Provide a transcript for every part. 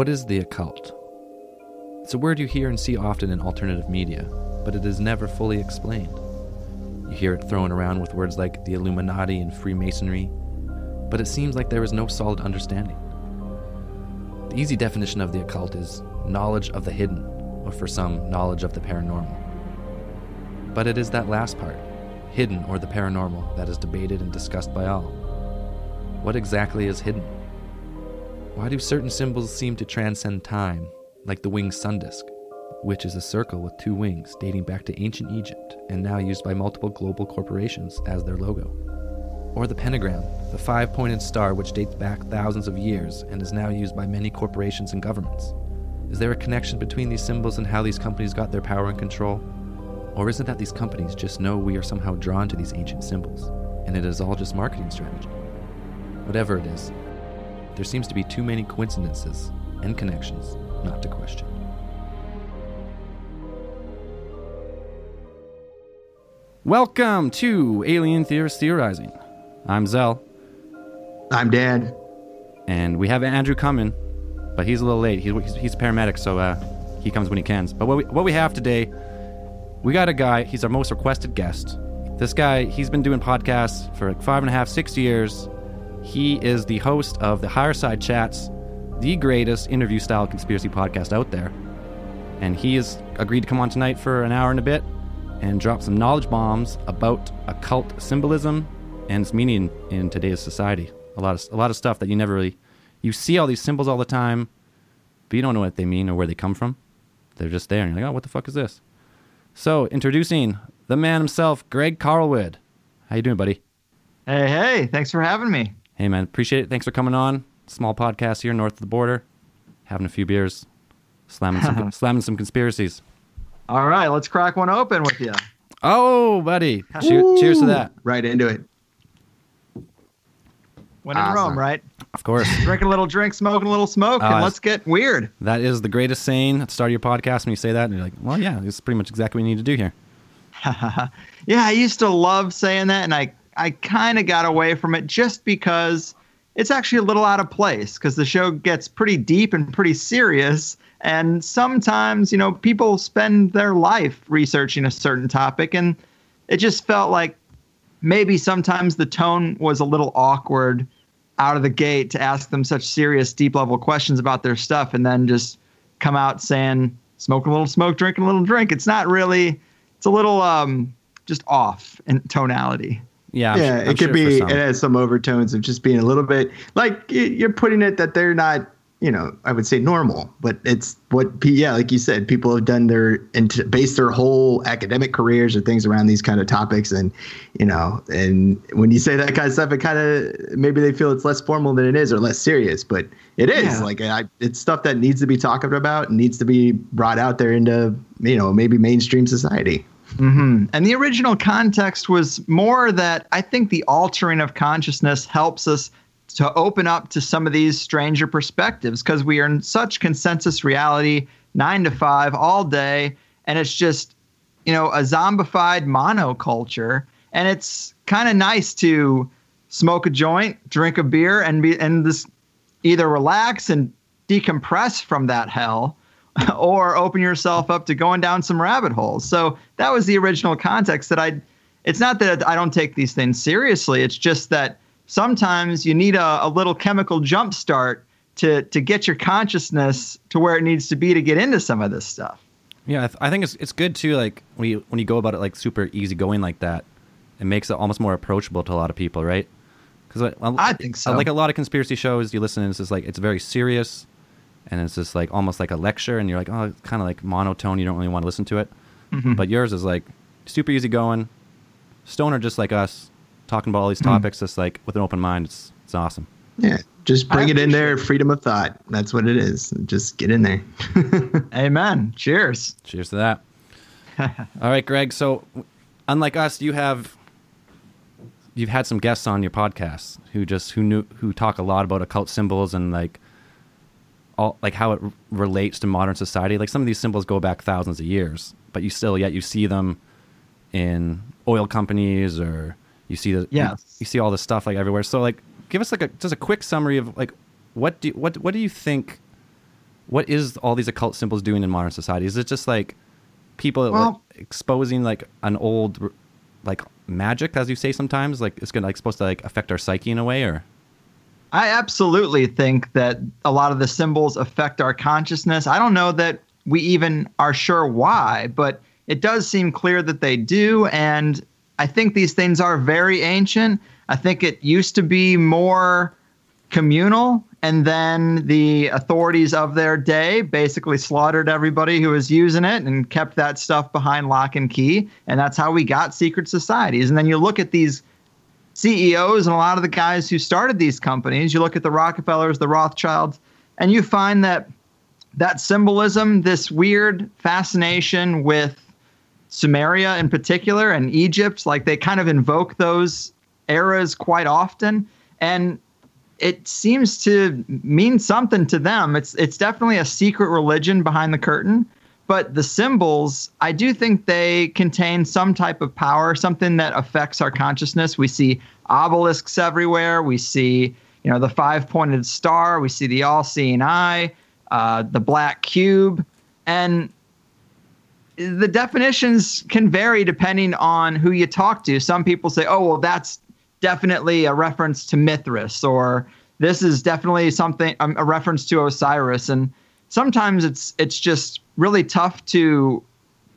What is the occult? It's a word you hear and see often in alternative media, but it is never fully explained. You hear it thrown around with words like the Illuminati and Freemasonry, but it seems like there is no solid understanding. The easy definition of the occult is knowledge of the hidden, or for some, knowledge of the paranormal. But it is that last part, hidden or the paranormal, that is debated and discussed by all. What exactly is hidden? Why do certain symbols seem to transcend time, like the winged sun disk, which is a circle with two wings dating back to ancient Egypt and now used by multiple global corporations as their logo? Or the pentagram, the five pointed star which dates back thousands of years and is now used by many corporations and governments? Is there a connection between these symbols and how these companies got their power and control? Or is it that these companies just know we are somehow drawn to these ancient symbols, and it is all just marketing strategy? Whatever it is, there seems to be too many coincidences and connections not to question. Welcome to Alien Theorist Theorizing. I'm Zell, I'm Dan. and we have Andrew coming, but he's a little late. He's, he's, he's a paramedic, so uh, he comes when he can. But what we, what we have today, we got a guy, he's our most requested guest. This guy, he's been doing podcasts for like five and a half, six years. He is the host of the Higher Side Chats, the greatest interview style conspiracy podcast out there. And he has agreed to come on tonight for an hour and a bit and drop some knowledge bombs about occult symbolism and its meaning in today's society. A lot of a lot of stuff that you never really you see all these symbols all the time, but you don't know what they mean or where they come from. They're just there, and you're like, oh, what the fuck is this? So, introducing the man himself, Greg Carlwood. How you doing, buddy? Hey, hey, thanks for having me. Hey, man, appreciate it. Thanks for coming on. Small podcast here north of the border, having a few beers, slamming some slamming some conspiracies. All right, let's crack one open with you. Oh, buddy! Cheer, cheers to that. Right into it. When in Awesome. Rome, right? Of course. Drinking a little drink, smoking a little smoke, Ah, and let's get weird. That is the greatest saying at the start of your podcast when you say that, and you're like, well, yeah, this is pretty much exactly what you need to do here. Yeah, I used to love saying that, and I, I kind of got away from it just because it's actually a little out of place because the show gets pretty deep and pretty serious. And sometimes, you know, people spend their life researching a certain topic, and it just felt like maybe sometimes the tone was a little awkward out of the gate to ask them such serious, deep level questions about their stuff and then just come out saying, smoke a little smoke, drink a little drink. It's not really, it's a little um, just off in tonality. Yeah, I'm yeah, I'm it could sure for be. some. It has some overtones of just being a little bit like you're putting it that they're not. You know, I would say normal, but it's what. Yeah, like you said, people have done their and t- based their whole academic careers or things around these kind of topics, and you know, and when you say that kind of stuff, it kind of maybe they feel it's less formal than it is or less serious, but it is Yeah. like I, it's stuff that needs to be talked about and needs to be brought out there into you know maybe mainstream society. Hmm And the original context was more that I think the altering of consciousness helps us to open up to some of these stranger perspectives because we are in such consensus reality, nine to five all day, and it's just, you know, a zombified monoculture. And it's kind of nice to smoke a joint, drink a beer, and be and this either relax and decompress from that hell or open yourself up to going down some rabbit holes. So that was the original context that I it's not that I don't take these things seriously, it's just that sometimes you need a, a little chemical jump start to to get your consciousness to where it needs to be to get into some of this stuff. Yeah, I, th- I think it's it's good too. Like when you when you go about it like super easy going like that, it makes it almost more approachable to a lot of people, right? Because I think so. Like a lot of conspiracy shows, you listen and it's just like it's very serious, and it's just like almost like a lecture, and you're like, oh, it's kind of like monotone. You don't really want to listen to it. Mm-hmm. But yours is like super easy going, stoner just like us, talking about all these Hmm. topics, just like with an open mind. It's it's awesome. Yeah, just I bring it in there. Freedom of thought. That's what it is. Just get in there. Amen. Cheers. Cheers to that. All right, Greg. So, unlike us, you have you've had some guests on your podcast who just who knew who talk a lot about occult symbols and like all like how it r- relates to modern society. Like some of these symbols go back thousands of years, but you still yet you see them in oil companies or you see the Yes. you see all this stuff like everywhere. So like give us like a just a quick summary of like what do what what do you think what is all these occult symbols doing in modern society? Is it just like people Well- like, exposing like an old like magic, as you say sometimes? Like it's gonna like supposed to like affect our psyche in a way, or I absolutely think that a lot of the symbols affect our consciousness. I don't know that we even are sure why, but it does seem clear that they do. And I think these things are very ancient. I think it used to be more communal, and then the authorities of their day basically slaughtered everybody who was using it and kept that stuff behind lock and key. And that's how we got secret societies. And then you look at these CEOs and a lot of the guys who started these companies. You look at the Rockefellers, the Rothschilds, and you find that that symbolism, this weird fascination with Sumeria in particular and Egypt, like they kind of invoke those eras quite often. And it seems to mean something to them. It's it's definitely a secret religion behind the curtain, but the symbols, I do think they contain some type of power, something that affects our consciousness. We see obelisks everywhere. We see, you know, the five-pointed star. We see the all-seeing eye, uh, the black cube, and the definitions can vary depending on who you talk to. Some people say, "Oh, well, that's definitely a reference to Mithras," or "This is definitely something um, a reference to Osiris." And sometimes it's it's just really tough to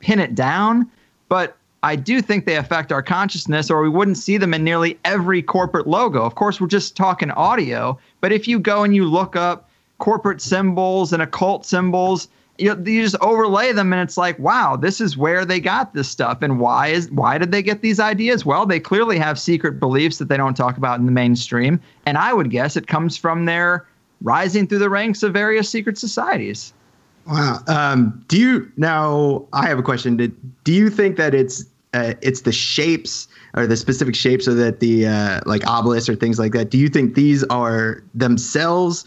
pin it down. But I do think they affect our consciousness, or we wouldn't see them in nearly every corporate logo. Of course, we're just talking audio, but if you go and you look up corporate symbols and occult symbols, you, you just overlay them, and it's like, wow, this is where they got this stuff, and why is why did they get these ideas? Well, they clearly have secret beliefs that they don't talk about in the mainstream, and I would guess it comes from their rising through the ranks of various secret societies. Wow. Um, do you now? I have a question. Do, do you think that it's uh, it's the shapes or the specific shapes, so that the uh, like obelisks or things like that? Do you think these are themselves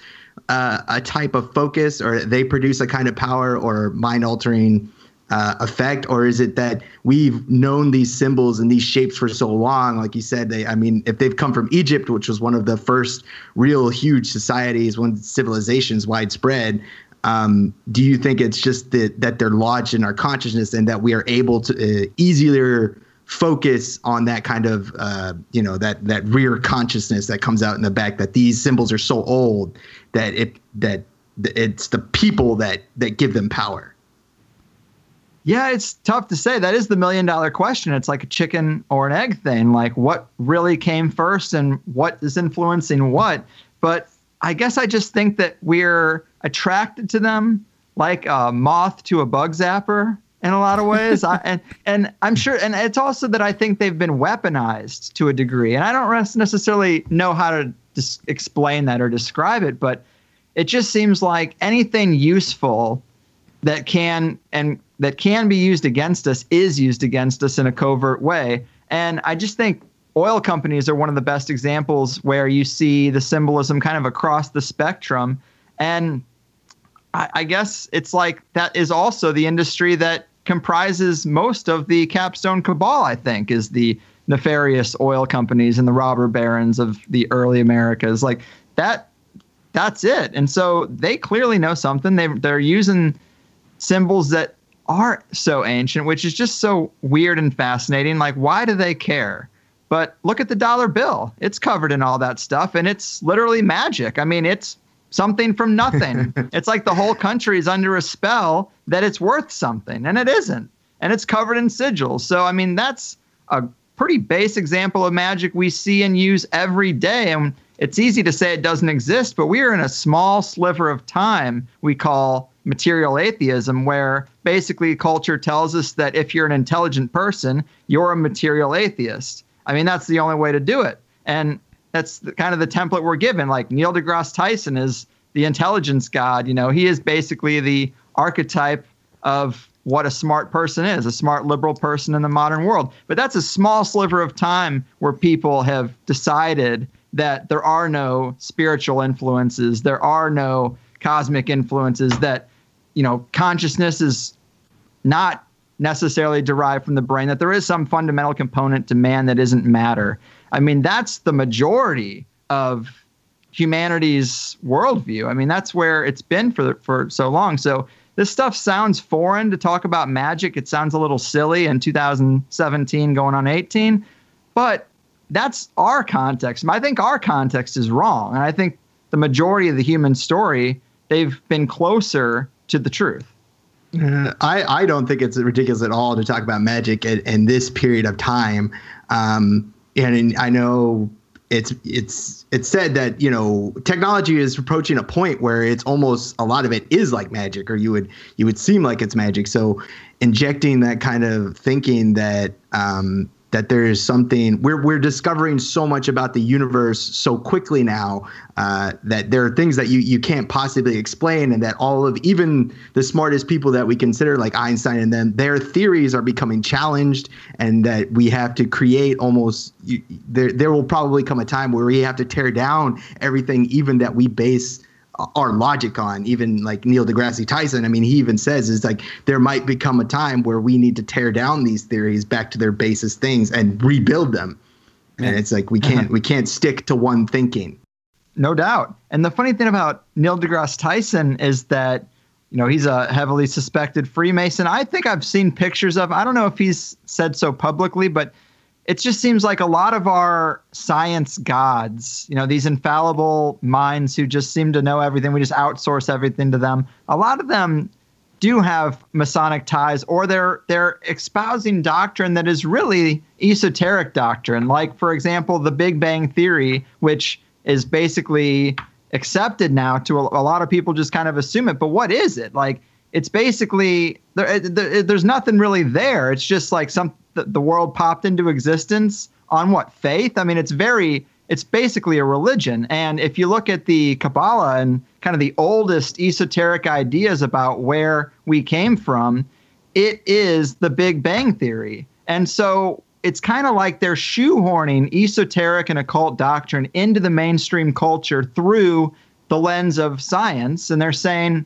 uh, a type of focus, or they produce a kind of power or mind altering? Uh, effect, or is it that we've known these symbols and these shapes for so long? Like you said, they, I mean, if they've come from Egypt, which was one of the first real huge societies when civilizations widespread, um, do you think it's just that, that they're lodged in our consciousness and that we are able to uh, easier focus on that kind of uh, you know that that rear consciousness that comes out in the back that these symbols are so old that it that it's the people that that give them power Yeah, it's tough to say. That is the million dollar question. It's like a chicken or an egg thing. Like, what really came first and what is influencing what? But I guess I just think that we're attracted to them like a moth to a bug zapper in a lot of ways. I, and, and I'm sure, and it's also that I think they've been weaponized to a degree. And I don't necessarily know how to dis- explain that or describe it, but it just seems like anything useful that can and that can be used against us is used against us in a covert way. And I just think oil companies are one of the best examples where you see the symbolism kind of across the spectrum. And I, I guess it's like that is also the industry that comprises most of the capstone cabal, I think, is the nefarious oil companies and the robber barons of the early Americas. Like that that's it. And so they clearly know something. They they're using symbols that are so ancient, which is just so weird and fascinating. Like, why do they care? But look at the dollar bill. It's covered in all that stuff, and it's literally magic. I mean, it's something from nothing. it's like the whole country is under a spell that it's worth something, and it isn't. And it's covered in sigils. So, I mean, that's a pretty base example of magic we see and use every day. And it's easy to say it doesn't exist, but we are in a small sliver of time we call material atheism, where basically culture tells us that if you're an intelligent person, you're a material atheist. I mean, that's the only way to do it. And that's the, kind of the template we're given. Like Neil deGrasse Tyson is the intelligence god. You know, he is basically the archetype of what a smart person is, a smart liberal person in the modern world. But that's a small sliver of time where people have decided that there are no spiritual influences, there are no cosmic influences, that, you know, consciousness is not necessarily derived from the brain, that there is some fundamental component to man that isn't matter. I mean, that's the majority of humanity's worldview. I mean, that's where it's been for for so long. So this stuff sounds foreign to talk about magic. It sounds a little silly in 2017 going on 18, but that's our context. I think our context is wrong. And I think the majority of the human story, they've been closer to the truth. Uh, I, I don't think it's ridiculous at all to talk about magic in, in this period of time. Um, and I know it's it's it's said that you know technology is approaching a point where it's almost a lot of it is like magic, or you would you would seem like it's magic. So injecting that kind of thinking that um, that there is something we're we're discovering so much about the universe so quickly now uh, that there are things that you you can't possibly explain, and that all of even the smartest people that we consider like Einstein and them, their theories are becoming challenged, and that we have to create almost you, there there will probably come a time where we have to tear down everything even that we base our logic on even like Neil deGrasse Tyson. I mean, he even says is like there might become a time where we need to tear down these theories back to their basis things and rebuild them. And it's like we uh-huh. can't we can't stick to one thinking. No doubt. And the funny thing about Neil deGrasse Tyson is that you know he's a heavily suspected Freemason. I think I've seen pictures of. I don't know if he's said so publicly, but it just seems like a lot of our science gods, you know, these infallible minds who just seem to know everything, we just outsource everything to them. A lot of them do have Masonic ties, or they're they're espousing doctrine that is really esoteric doctrine, like for example, the Big Bang Theory, which is basically accepted now to a, a lot of people just kind of assume it. But what is it? Like it's basically there, there, there's nothing really there. It's just like some the, world popped into existence on what faith? I mean, it's very it's basically a religion. And if you look at the Kabbalah and kind of the oldest esoteric ideas about where we came from, it is the Big Bang Theory. And so it's kind of like they're shoehorning esoteric and occult doctrine into the mainstream culture through the lens of science. And they're saying,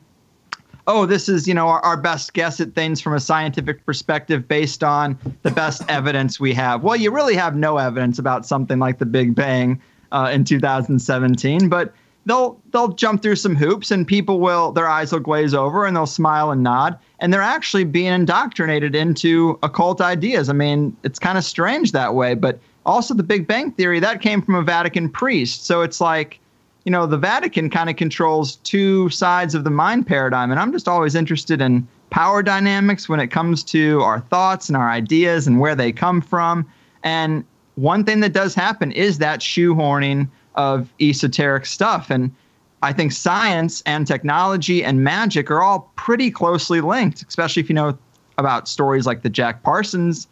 oh, this is, you know, our, our, best guess at things from a scientific perspective based on the best evidence we have. Well, you really have no evidence about something like the Big Bang uh, in 2017, but they'll they'll jump through some hoops and people will their eyes will glaze over and they'll smile and nod and they're actually being indoctrinated into occult ideas. I mean, it's kind of strange that way, but also the Big Bang theory that came from a Vatican priest. So it's like you know, the Vatican kind of controls two sides of the mind paradigm. And I'm just always interested in power dynamics when it comes to our thoughts and our ideas and where they come from. And one thing that does happen is that shoehorning of esoteric stuff. And I think science and technology and magic are all pretty closely linked, especially if you know about stories like the Jack Parsons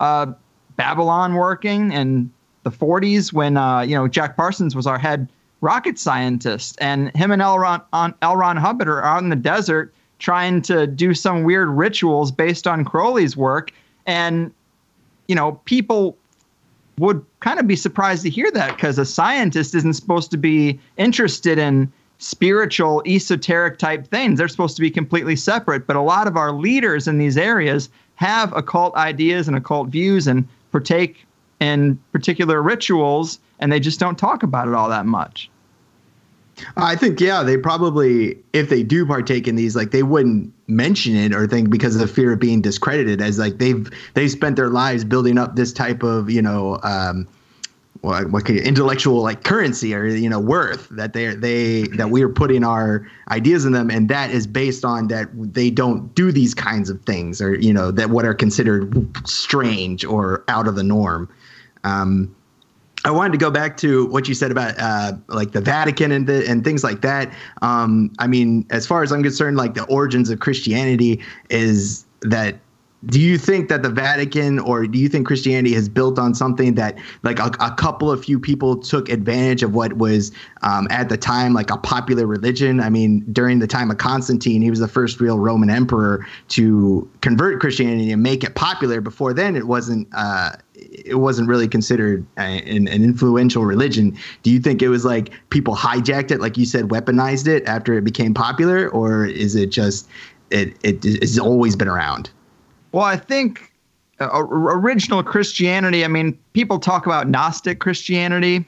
uh, Babalon working and the 40s when, uh, you know, Jack Parsons was our head rocket scientist, and him and L. Ron, on, L. Ron Hubbard are out in the desert trying to do some weird rituals based on Crowley's work. And, you know, people would kind of be surprised to hear that because a scientist isn't supposed to be interested in spiritual, esoteric type things. They're supposed to be completely separate. But a lot of our leaders in these areas have occult ideas and occult views and partake in particular rituals, and they just don't talk about it all that much. I think yeah, they probably if they do partake in these, like they wouldn't mention it or think because of the fear of being discredited as like they've they spent their lives building up this type of you know um, what, what could, intellectual like currency or you know worth that they they that we are putting our ideas in them and that is based on that they don't do these kinds of things or you know that what are considered strange or out of the norm. Um, I wanted to go back to what you said about uh, like the Vatican and the, and things like that. Um, I mean, as far as I'm concerned, like the origins of Christianity is that. Do you think that the Vatican or do you think Christianity has built on something that like a, a couple of few people took advantage of what was um, at the time like a popular religion? I mean, during the time of Constantine, he was the first real Roman emperor to convert Christianity and make it popular. Before then, it wasn't. Uh, it wasn't really considered an, an, influential religion. Do you think it was like people hijacked it, like you said, weaponized it after it became popular, or is it just it it has always been around? Well, I think uh, original Christianity. I mean, people talk about Gnostic Christianity,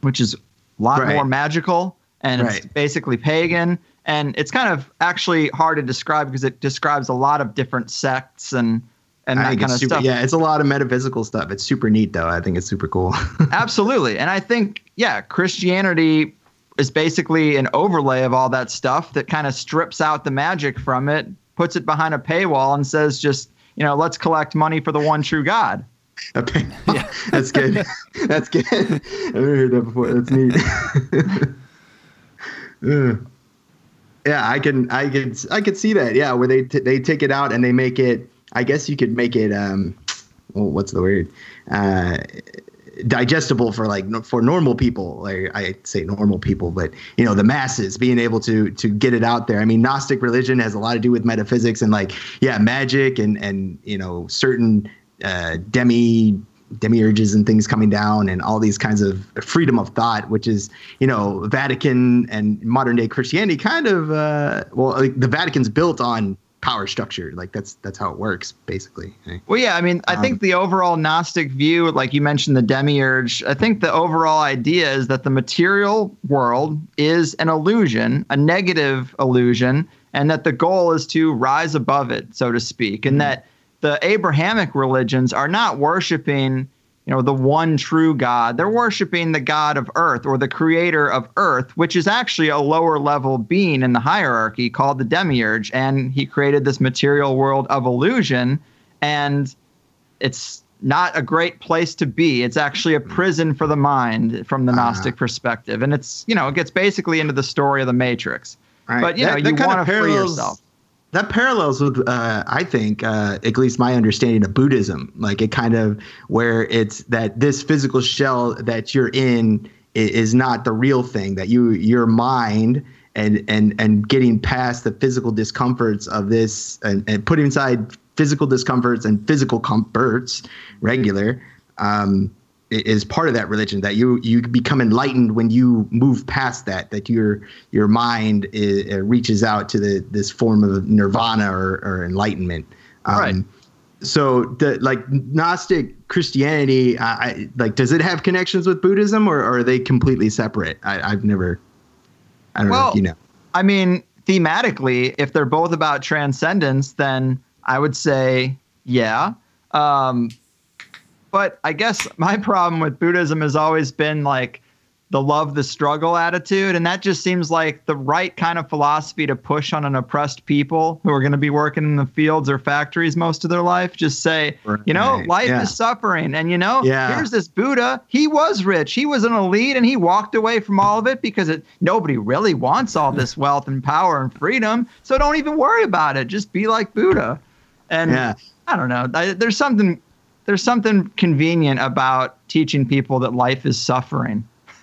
which is a lot Right. more magical, and it's basically pagan. And it's kind of actually hard to describe because it describes a lot of different sects and and that kind of super, stuff. Yeah, it's a lot of metaphysical stuff. It's super neat though. I think it's super cool. Absolutely. And I think, yeah, Christianity is basically an overlay of all that stuff that kind of strips out the magic from it, puts it behind a paywall, and says, just, you know, let's collect money for the one true God. Okay. Yeah. That's good. That's good. I've never heard that before. That's neat. Yeah, I can, I can, I could see that. Yeah, where they t- they take it out and they make it. I guess you could make it. Um, well, what's the word? Uh, digestible for like for normal people. Like I say normal people, but you know the masses being able to to get it out there. I mean, Gnostic religion has a lot to do with metaphysics and like yeah, magic and and you know certain uh, demi demiurges and things coming down and all these kinds of freedom of thought which is you know vatican and modern day christianity kind of uh well like the vatican's built on power structure. Like that's that's how it works basically. Well, yeah, I mean, I Um, think the overall Gnostic view, like you mentioned the demiurge, I think the overall idea is that the material world is an illusion, a negative illusion, and that the goal is to rise above it, so to speak, and that the Abrahamic religions are not worshiping, you know, the one true God. They're worshiping the God of earth or the creator of earth, which is actually a lower level being in the hierarchy called the demiurge, and he created this material world of illusion and it's not a great place to be. It's actually a prison for the mind from the Uh-huh. Gnostic perspective, and it's you know it gets basically into the story of the Matrix. Right. But you That- know you want to free yourself. That parallels with uh, i think uh, at least my understanding of buddhism. Like it kind of where it's that this physical shell that you're in is not the real thing that you your mind and and and getting past the physical discomforts of this and, and putting aside physical discomforts and physical comforts regular um, is part of that religion that you you become enlightened when you move past that that your your mind i uh, reaches out to the this form of nirvana or, or enlightenment um, Right. so the like gnostic christianity I, I like does it have connections with buddhism or, or are they completely separate I, i've never i don't know if you know I mean, thematically, if they're both about transcendence, then I would say yeah. Um, but I guess my problem with Buddhism has always been like the love the struggle attitude, and that just seems like the right kind of philosophy to push on an oppressed people who are going to be working in the fields or factories most of their life. Just say, you know, life yeah. is suffering, and you know, Yeah. here's this Buddha. He was rich. He was an elite, and he walked away from all of it because it, nobody really wants all this wealth and power and freedom. So don't even worry about it. Just be like Buddha. And yeah I don't know. I, there's something there's something convenient about teaching people that life is suffering.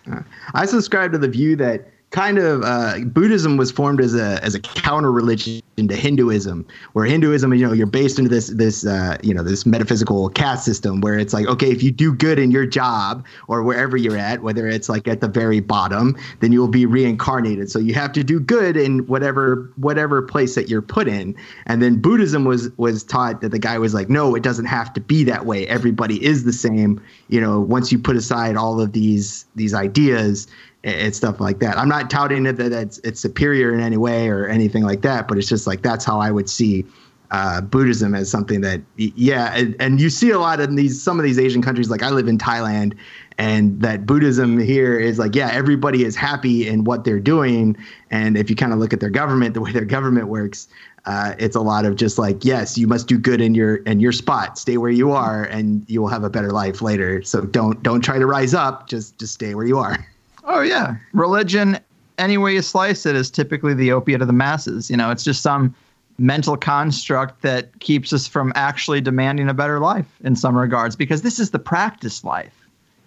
Uh, I subscribe to the view that kind of uh, Buddhism was formed as a as a counter religion to Hinduism, where Hinduism, you know, you're based into this this uh, you know this metaphysical caste system where it's like, okay, if you do good in your job or wherever you're at, whether it's like at the very bottom, then you will be reincarnated. So you have to do good in whatever whatever place that you're put in. And then Buddhism was was taught that the guy was like, no, it doesn't have to be that way. Everybody is the same. You know, once you put aside all of these these ideas and stuff like that. I'm not touting it that it's, it's superior in any way or anything like that, but it's just like that's how I would see uh, Buddhism as something that, yeah, and, and you see a lot in these some of these Asian countries. Like I live in Thailand, and that Buddhism here is like, yeah, everybody is happy in what they're doing, and if you kind of look at their government, the way their government works. Uh, it's a lot of just like yes, you must do good in your in your spot, stay where you are, and you will have a better life later. So don't don't try to rise up, just just stay where you are. Oh yeah, religion, any way you slice it, is typically the opiate of the masses. You know, it's just some mental construct that keeps us from actually demanding a better life in some regards because this is the practice life.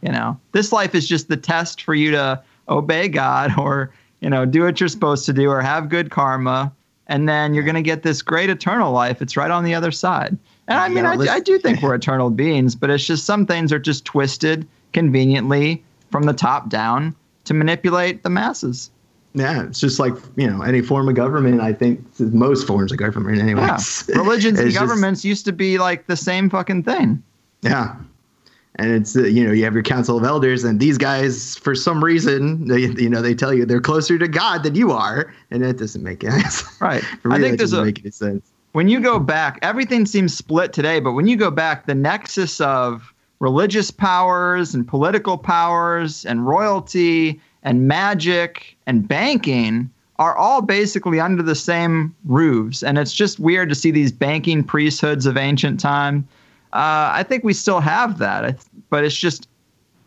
You know, this life is just the test for you to obey God or you know do what you're supposed to do or have good karma, and then you're going to get this great eternal life. It's right on the other side. And I mean, I, I do think we're eternal beings, but it's just some things are just twisted conveniently from the top down to manipulate the masses. Yeah, it's just like you know any form of government. I think most forms of government, anyways. Yeah. Religions and It's just- governments used to be like the same fucking thing. yeah, and it's uh, you know you have your council of elders and these guys for some reason they you know they tell you they're closer to god than you are and that doesn't make any sense Right. For me, I think that there's doesn't a make any sense when you go back, everything seems split today, but when you go back, the nexus of religious powers and political powers and royalty and magic and banking are all basically under the same roofs. And it's just weird to see these banking priesthoods of ancient time. Uh, I think we still have that, but it's just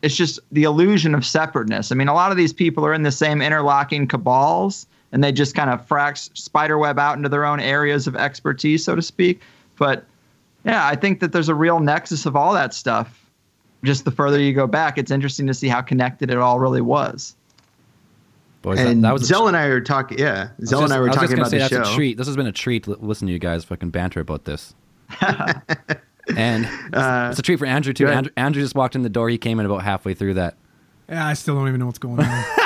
it's just the illusion of separateness. I mean, a lot of these people are in the same interlocking cabals, and they just kind of frax spiderweb out into their own areas of expertise, so to speak. But yeah, I think that there's a real nexus of all that stuff. Just the further you go back, it's interesting to see how connected it all really was. Boys, and that was a Zell and I are talking yeah Zell just- and I were I was talking gonna about say the that's show a treat. This has been a treat to listen to you guys fucking banter about this. and it's, Uh, it's a treat for Andrew too. Andrew, Andrew just walked in the door. He came in about halfway through that. Yeah, I still don't even know what's going on.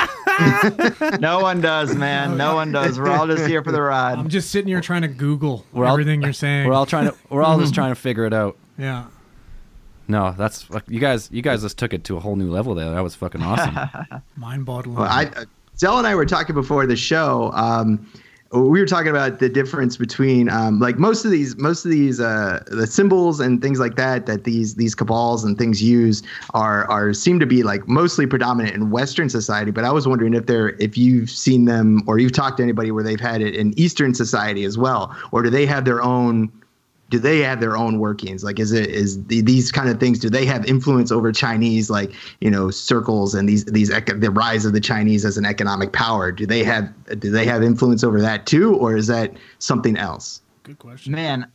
No one does, man. No one does. We're all just here for the ride. I'm just sitting here trying to Google We're all- everything you're saying. We're all trying to. We're all just trying to figure it out. yeah. No, that's you guys. You guys just took it to a whole new level there. That was fucking awesome. Mind boggling. Well, I, uh, Zell and I were talking before the show. Um, we were talking about the difference between um, like most of these most of these uh, the symbols and things like that that these these cabals and things use are are seem to be like mostly predominant in Western society. But I was wondering if they're if you've seen them or you've talked to anybody where they've had it in Eastern society as well, or do they have their own do they have their own workings like is it is the, these kind of things do they have influence over chinese like you know circles and these these eco- the rise of the chinese as an economic power do they have do they have influence over that too or is that something else Good question. Man,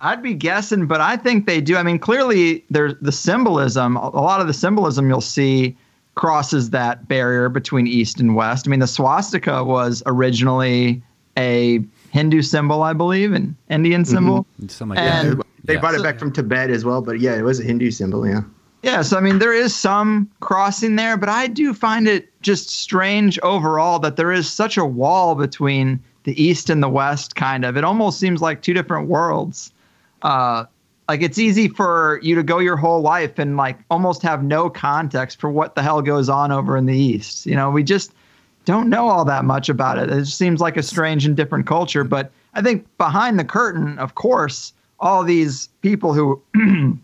I'd be guessing, but I think they do. I mean, clearly, there's the symbolism. A lot of the symbolism you'll see crosses that barrier between East and West. I mean, the swastika was originally a Hindu symbol, I believe, an Indian symbol. Something like And- that. they Yeah. brought it back from tibet as well but yeah it was a hindu symbol yeah Yeah, so I mean, there is some crossing there, but I do find it just strange overall that there is such a wall between the East and the West, kind of. It almost seems like two different worlds. Uh, like it's easy for you to go your whole life and like almost have no context for what the hell goes on over in the East. You know, we just don't know all that much about it. It just seems like a strange and different culture. But I think behind the curtain, of course, all these people who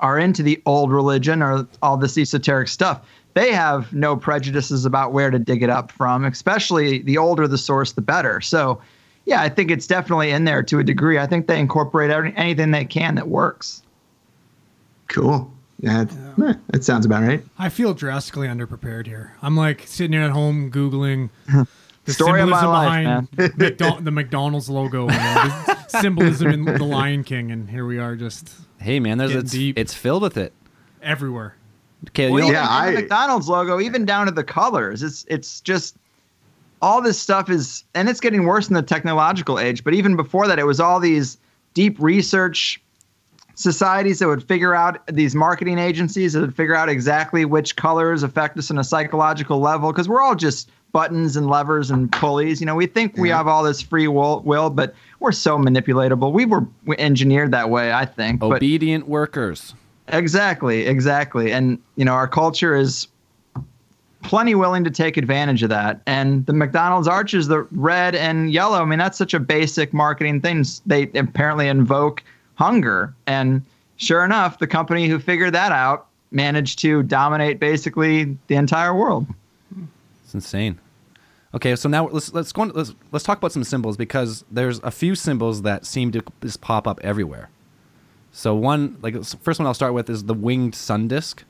are into the old religion or all this esoteric stuff, they have no prejudices about where to dig it up from, especially the older the source, the better. So, yeah, I think it's definitely in there to a degree. I think they incorporate anything they can that works. cool yeah, that sounds about right I feel drastically underprepared here. I'm like sitting here at home googling the Story of my symbolism life, behind McDo- the McDonald's logo, you the symbolism in the Lion King, and here we are just Hey man, there's Getting it's, deep. it's filled with it. everywhere. Okay, Well, you know, even, Yeah, I- the McDonald's logo, even down to the colors, it's it's just all this stuff is, and it's getting worse in the technological age. But even before that, it was all these deep research societies that would figure out these marketing agencies that would figure out exactly which colors affect us on a psychological level because we're all just buttons and levers and pulleys. You know, we think we have all this free will, will, but we're so manipulatable. We were engineered that way, I think. But obedient workers. Exactly, exactly. And you know, our culture is plenty willing to take advantage of that. And the McDonald's arches, the red and yellow, I mean, that's such a basic marketing thing. They apparently invoke hunger. And sure enough, the company who figured that out managed to dominate basically the entire world. It's insane. Okay, so now let's let's go on, let's let's talk about some symbols because there's a few symbols that seem to just pop up everywhere. So one, like first one I'll start with is the winged sun disk.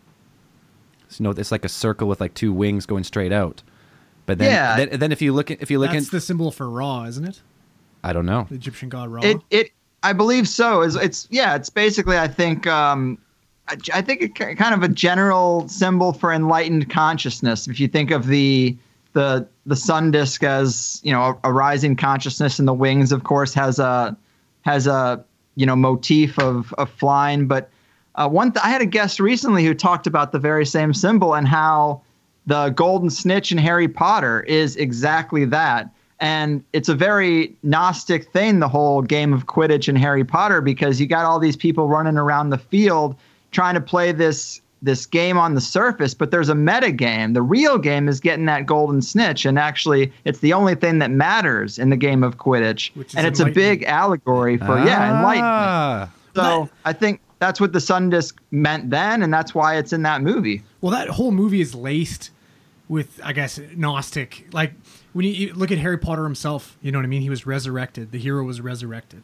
So, you know, it's like a circle with like two wings going straight out. But then, Yeah. then, then if you look at if you look That's at, the symbol for Ra, isn't it? I don't know. The Egyptian god Ra. It it I believe so. Is it's yeah. It's basically I think um, I, I think kind of a general symbol for enlightened consciousness. If you think of the the the sun disk as you know a, a rising consciousness, and the wings, of course, has a has a you know motif of of flying. But uh, one th- I had a guest recently who talked about the very same symbol and how the golden snitch in Harry Potter is exactly that. And it's a very Gnostic thing, the whole game of Quidditch and Harry Potter, because you got all these people running around the field trying to play this this game on the surface, but there's a meta game. The real game is getting that golden snitch, and actually, it's the only thing that matters in the game of Quidditch. Which is And it's a big allegory for yeah, enlightenment. Ah. So I think that's what the Sun Disc meant then, and that's why it's in that movie. Well, that whole movie is laced with, I guess, Gnostic. Like when you, look at Harry Potter himself, you know what I mean. He was resurrected. The hero was resurrected.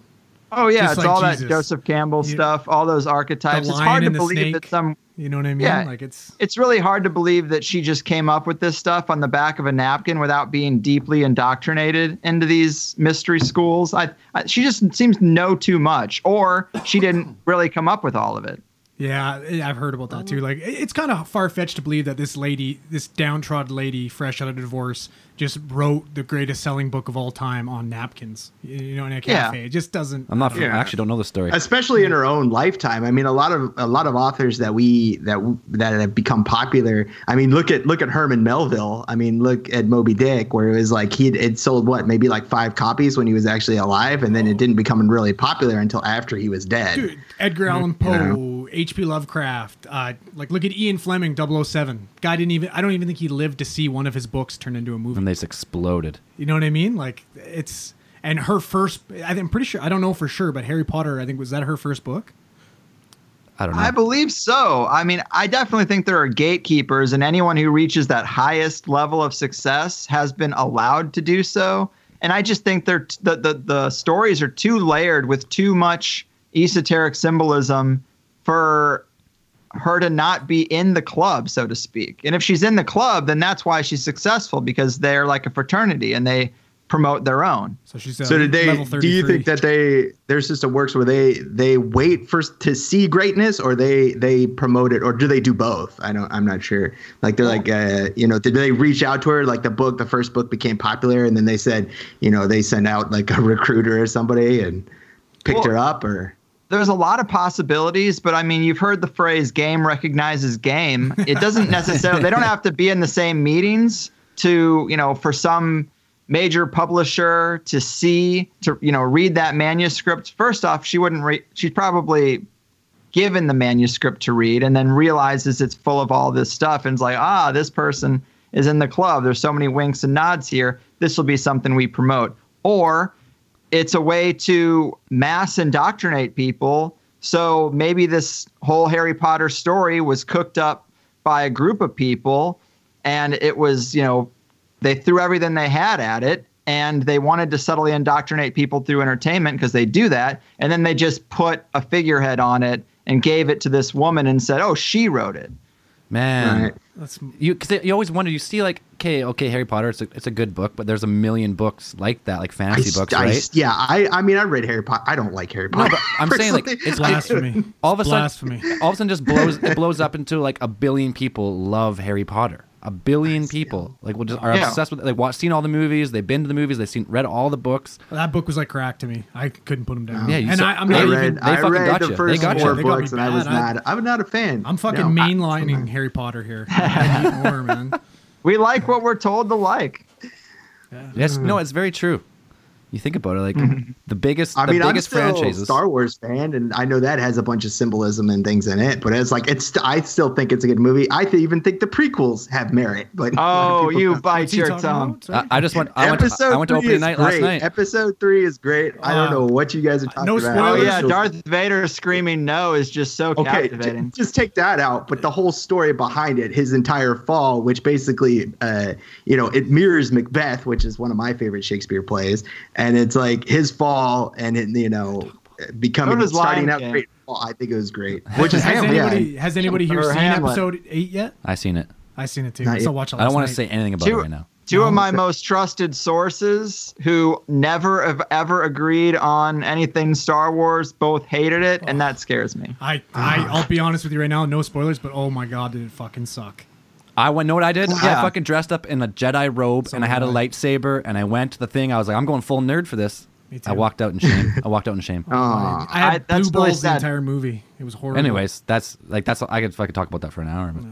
Oh yeah, Just it's like all Jesus. that Joseph Campbell You- stuff, all those archetypes. It's hard to believe snake. that some You know what I mean? Yeah. Like it's it's really hard to believe that she just came up with this stuff on the back of a napkin without being deeply indoctrinated into these mystery schools. I, I she just seems to know too much, or she didn't really come up with all of it. Yeah, I've heard about that too. Like, it's kind of far fetched to believe that this lady, this downtrodden lady, fresh out of divorce, just wrote the greatest selling book of all time on napkins. You you know, in a Yeah. cafe. It just doesn't. I'm not. I don't. I actually don't know the story. especially in her own lifetime. I mean, a lot of a lot of authors that we that that have become popular. I mean, look at look at Herman Melville. I mean, look at Moby Dick, where it was like he it sold what maybe like five copies when he was actually alive, and then it didn't become really popular until after he was dead. Dude, Edgar Allan Poe, H.P. Lovecraft. Uh, like, look at Ian Fleming, 007. Guy didn't even. I don't even think he lived to see one of his books turn into a movie. And they just exploded. You know what I mean? Like, it's. And her first, I think- I'm pretty sure, I don't know for sure, but Harry Potter, I think, was that her first book? I don't know. I believe so. I mean, I definitely think there are gatekeepers, and anyone who reaches that highest level of success has been allowed to do so. And I just think they're the the, the stories are too layered with too much esoteric symbolism for her to not be in the club, so to speak. And if she's in the club, then that's why she's successful because they're like a fraternity and they promote their own. So she's uh, So did they? level Do you think that they their system works where they they wait first to see greatness, or they they promote it, or do they do both? I don't. I'm not sure. Like they're like, uh, you know, did they reach out to her? Like the book, the first book became popular, and then they said, you know, they sent out like a recruiter or somebody and picked Well- her up, or there's a lot of possibilities, but I mean, you've heard the phrase game recognizes game. It doesn't necessarily, they don't have to be in the same meetings to, you know, for some major publisher to see, to, you know, read that manuscript. First off, she wouldn't read, she's probably given the manuscript to read and then realizes it's full of all this stuff and is like, ah, this person is in the club. There's so many winks and nods here. This will be something we promote. Or, it's a way to mass indoctrinate people. So maybe this whole Harry Potter story was cooked up by a group of people and it was, you know, they threw everything they had at it and they wanted to subtly indoctrinate people through entertainment because they do that. And then they just put a figurehead on it and gave it to this woman and said, oh, she wrote it. Man, Right. That's you because you always wonder. You see, like, okay, okay, Harry Potter. It's a it's a good book, but there's a million books like that, like I, fantasy books, I- right? yeah, I I mean, I read Harry Potter. I don't like Harry No, Potter. but I'm saying like personally. it's blasphemy. all of a sudden, Blasphemy. all of a sudden, just blows it blows up into like a billion people love Harry Potter. A billion people like will just are Yeah. obsessed with it. Like watch, seen all the movies. They've been to the movies. They've seen read all the books. that book was like crack to me. I couldn't put them down. Yeah, you and saw- I, I'm they not I even- read, even. they I read got the you. They first got you. four They got me books, and I was bad. I- not. I'm not a fan. I'm fucking No, I- mainlining Harry Potter here. More, man. We like what we're told to like. Yes, no, it's very true. You think about it, like the biggest, I the mean, I'm still franchises. a Star Wars fan, and I know that has a bunch of symbolism and things in it. But it's like it's. I still think it's a good movie. I th- even think the prequels have merit. But a lot of Oh, you don't. bite your talking tongue. I, I just went. I went. Episode I went to three opening is night great. last night. Episode three is great. I don't know what you guys are talking no about. Oh yeah, Darth Vader screaming no is just so Okay, captivating. j- just take that out. But the whole story behind it, his entire fall, which basically, uh, you know, it mirrors Macbeth, which is one of my favorite Shakespeare plays, and it's like his fall and it, you know, becoming starting out great. Fall, I think it was great. Which is has Hamlet. anybody yeah. has anybody here seen Hamlet. episode eight yet? I seen it. I seen it too. Not I still watch it. I don't want to say anything about it right now. Two of my most trusted sources who never have ever agreed on anything Star Wars both hated it, and that scares me. I, I I'll be honest with you right now. No spoilers, but oh my god, did it fucking suck? I went. Know what I did? Oh, I fucking dressed up in a Jedi robe So and I had a lightsaber and I went to the thing. I was like, I'm going full nerd for this. Me too. I walked out in shame. I walked out in shame. Aw. I had I- that's blue really balls the entire movie. It was horrible. Anyways, that's like that's I could fucking talk about that for an hour. But.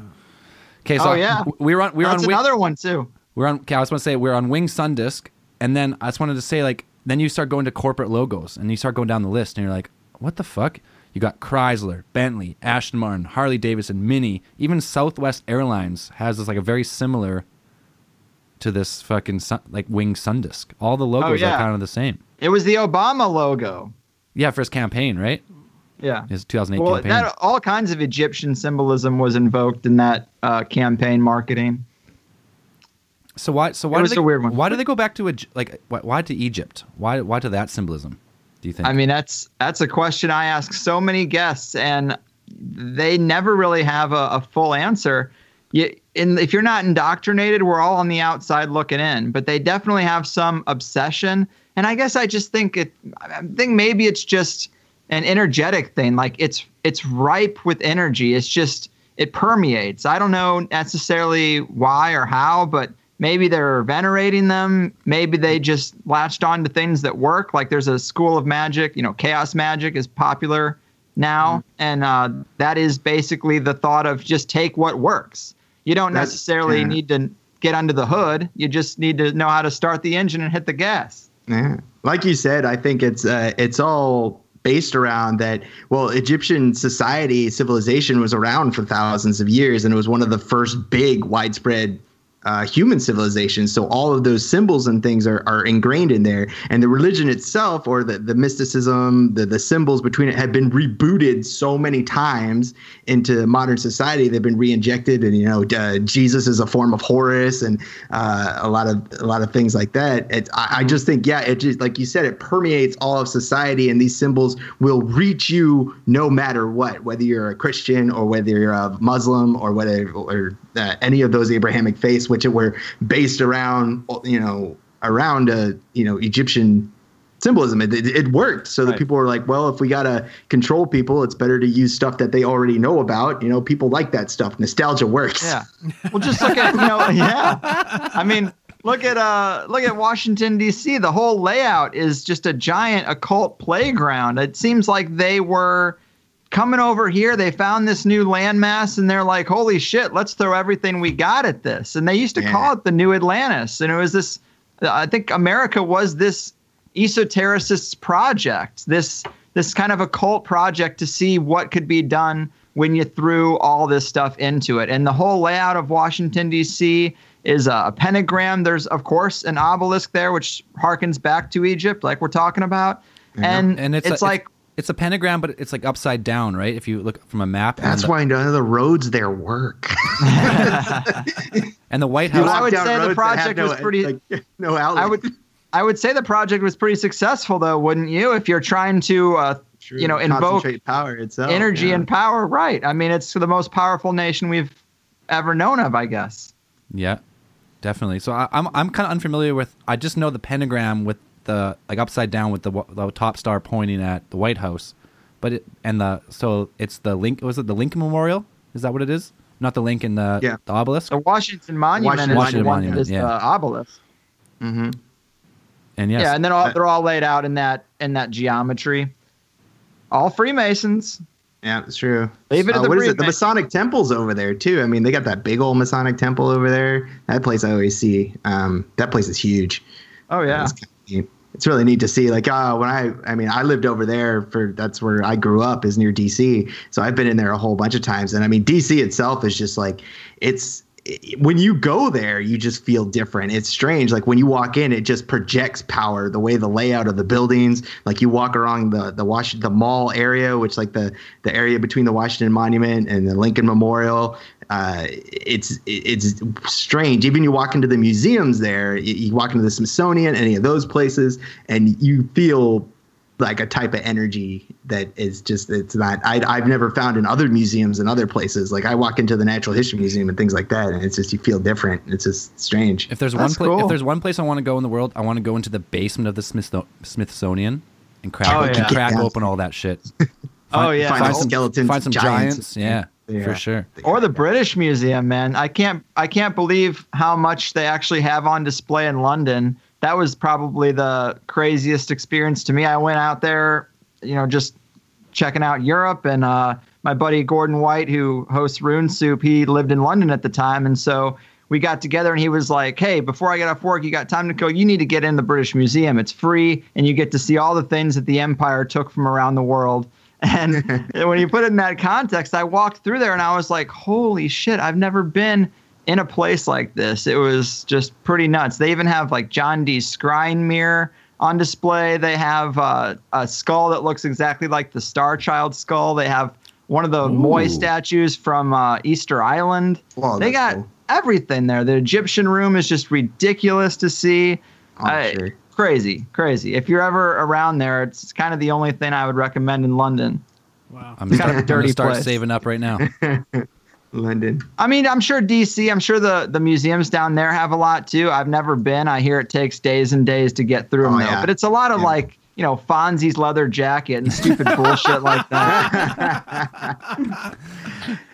Okay, so Oh, yeah. we were on we were That's on Wing, another one too. we're on. Okay, I was going to say we're on Wing Sundisk, and then I just wanted to say like then you start going to corporate logos and you start going down the list and you're like, what the fuck? You got Chrysler, Bentley, Aston Martin, Harley Davidson, Mini, even Southwest Airlines has this like a very similar to this fucking sun, like wing sun disk. All the logos yeah. are kind of the same. It was the Obama logo. Yeah, for his campaign, right? Yeah. His 2008 Well, campaign. that all kinds of Egyptian symbolism was invoked in that uh, campaign marketing. so why? So why It was they, a weird one. Why do they go back to like why, why to Egypt? Why why to that symbolism? Do you think? I mean, that's that's a question I ask so many guests, and they never really have a, a full answer. You, in, if you're not indoctrinated, we're all on the outside looking in, but they definitely have some obsession. And I guess I just think it. I think maybe it's just an energetic thing. Like it's it's ripe with energy. It's just it permeates. I don't know necessarily why or how, but maybe they're venerating them. Maybe they just latched on to things that work. Like there's a school of magic. You know, chaos magic is popular now, and uh, that is basically the thought of just take what works. You don't That's- necessarily yeah. need to get under the hood. You just need to know how to start the engine and hit the gas. Yeah. Like you said, I think it's uh, it's all based around that. Well, Egyptian society civilization was around for thousands of years, and it was one of the first big widespread. Uh, human civilization. So all of those symbols and things are, are ingrained in there. And the religion itself, or the, the mysticism, the, the symbols between it, have been rebooted so many times into modern society. They've been re-injected, and you know, uh, Jesus is a form of Horus, and uh, a lot of a lot of things like that. It, I, I just think, yeah, it just like you said, it permeates all of society, and these symbols will reach you no matter what, whether you're a Christian or whether you're a Muslim or whether or uh, any of those Abrahamic faiths, which were based around, you know, around a you know Egyptian symbolism. It, it, it worked. So the people were like, well, if we got to control people, it's better to use stuff that they already know about. You know, people like that stuff. Nostalgia works. Yeah. Well, just look at you know, yeah. I mean, look at uh, look at Washington D.C. The whole layout is just a giant occult playground. It seems like they were coming over here. They found this new landmass, and they're like, "Holy shit, let's throw everything we got at this." And they used to Yeah. call it the New Atlantis, and it was this. I think America was this esotericist's project. This this kind of occult project to see what could be done when you threw all this stuff into it. And the whole layout of Washington D.C. is a pentagram. There's of course an obelisk there, which harkens back to Egypt, like we're talking about. And, and it's, it's, a, like it's, a pentagram, but it's like upside down, right? If you look from a map. and That's the, why none of the roads there work. And the White Dude, House. I would say the project have was pretty- like, no outlet. I would I would say the project was pretty successful though, wouldn't you? If you're trying to uh, True. you know invoke power itself. energy yeah. and power, right? I mean, it's the most powerful nation we've ever known of, I guess. Yeah, definitely. So I, I'm I'm kind of unfamiliar with. I just know the pentagram with the like upside down with the, the top star pointing at the White House, but it and the so it's the link. Was it the Lincoln Memorial? Is that what it is? Not the Lincoln. The Yeah. the obelisk. The Washington Monument Washington is the Monument, one that is yeah. the obelisk. Mhm. And yes, Yeah, and then all, they're all laid out in that in that geometry. All Freemasons. Yeah, it's true. Leave it Uh, the what is it? The Masonic temple's over there too. I mean, they got that big old Masonic temple over there. That place I always see. Um, that place is huge. Oh yeah. It's, really neat to see. Like, uh, when I, I mean, I lived over there for that's where I grew up is near DC. So I've been in there a whole bunch of times. And I mean, DC itself is just like, it's when you go there, you just feel different. It's strange. Like when you walk in, it just projects power. The way the layout of the buildings, like you walk around the the Washington the mall area, which like the the area between the Washington Monument and the Lincoln Memorial. Uh, it's it's strange. Even you walk into the museums there, you, you walk into the Smithsonian, any of those places, and you feel like a type of energy that is just it's not I, I've never found in other museums and other places. Like I walk into the Natural History Museum and things like that, and it's just you feel different. It's just strange. if there's That's one place, cool. if there's one place I want to go in the world, I want to go into the basement of the Smithso- Smithsonian and crack, Oh, yeah. crack Yeah. open all that shit. Oh yeah. find find some some skeletons, find some giants. giants. Yeah, Yeah. for sure. or the British Museum, man. I can't I can't believe how much they actually have on display in London. That was probably the craziest experience to me. I went out there, you know, just checking out Europe and uh, my buddy Gordon White, who hosts Rune Soup, he lived in London at the time, and so we got together and he was like, "Hey, before I get off work, you got time to go? You need to get in the British Museum. It's free, and you get to see all the things that the Empire took from around the world." And when you put it in that context, I walked through there and I was like, holy shit, I've never been in a place like this. It was just pretty nuts. They even have like John Dee scrying mirror on display. They have uh, a skull that looks exactly like the Star Child skull. They have one of the Ooh. Moai statues from uh, Easter Island. Oh, they got cool. everything there. The Egyptian room is just ridiculous to see. Oh, sure. Crazy, crazy. If you're ever around there, it's kind of the only thing I would recommend in London. Wow. I'm, It's start, kind of a I'm gonna dirty start place. saving up right now. London. I mean, I'm sure DC, I'm sure the, the museums down there have a lot too. I've never been. I hear it takes days and days to get through them, Oh, though. yeah. But it's a lot of Yeah. like, you know, Fonzie's leather jacket and stupid bullshit like that.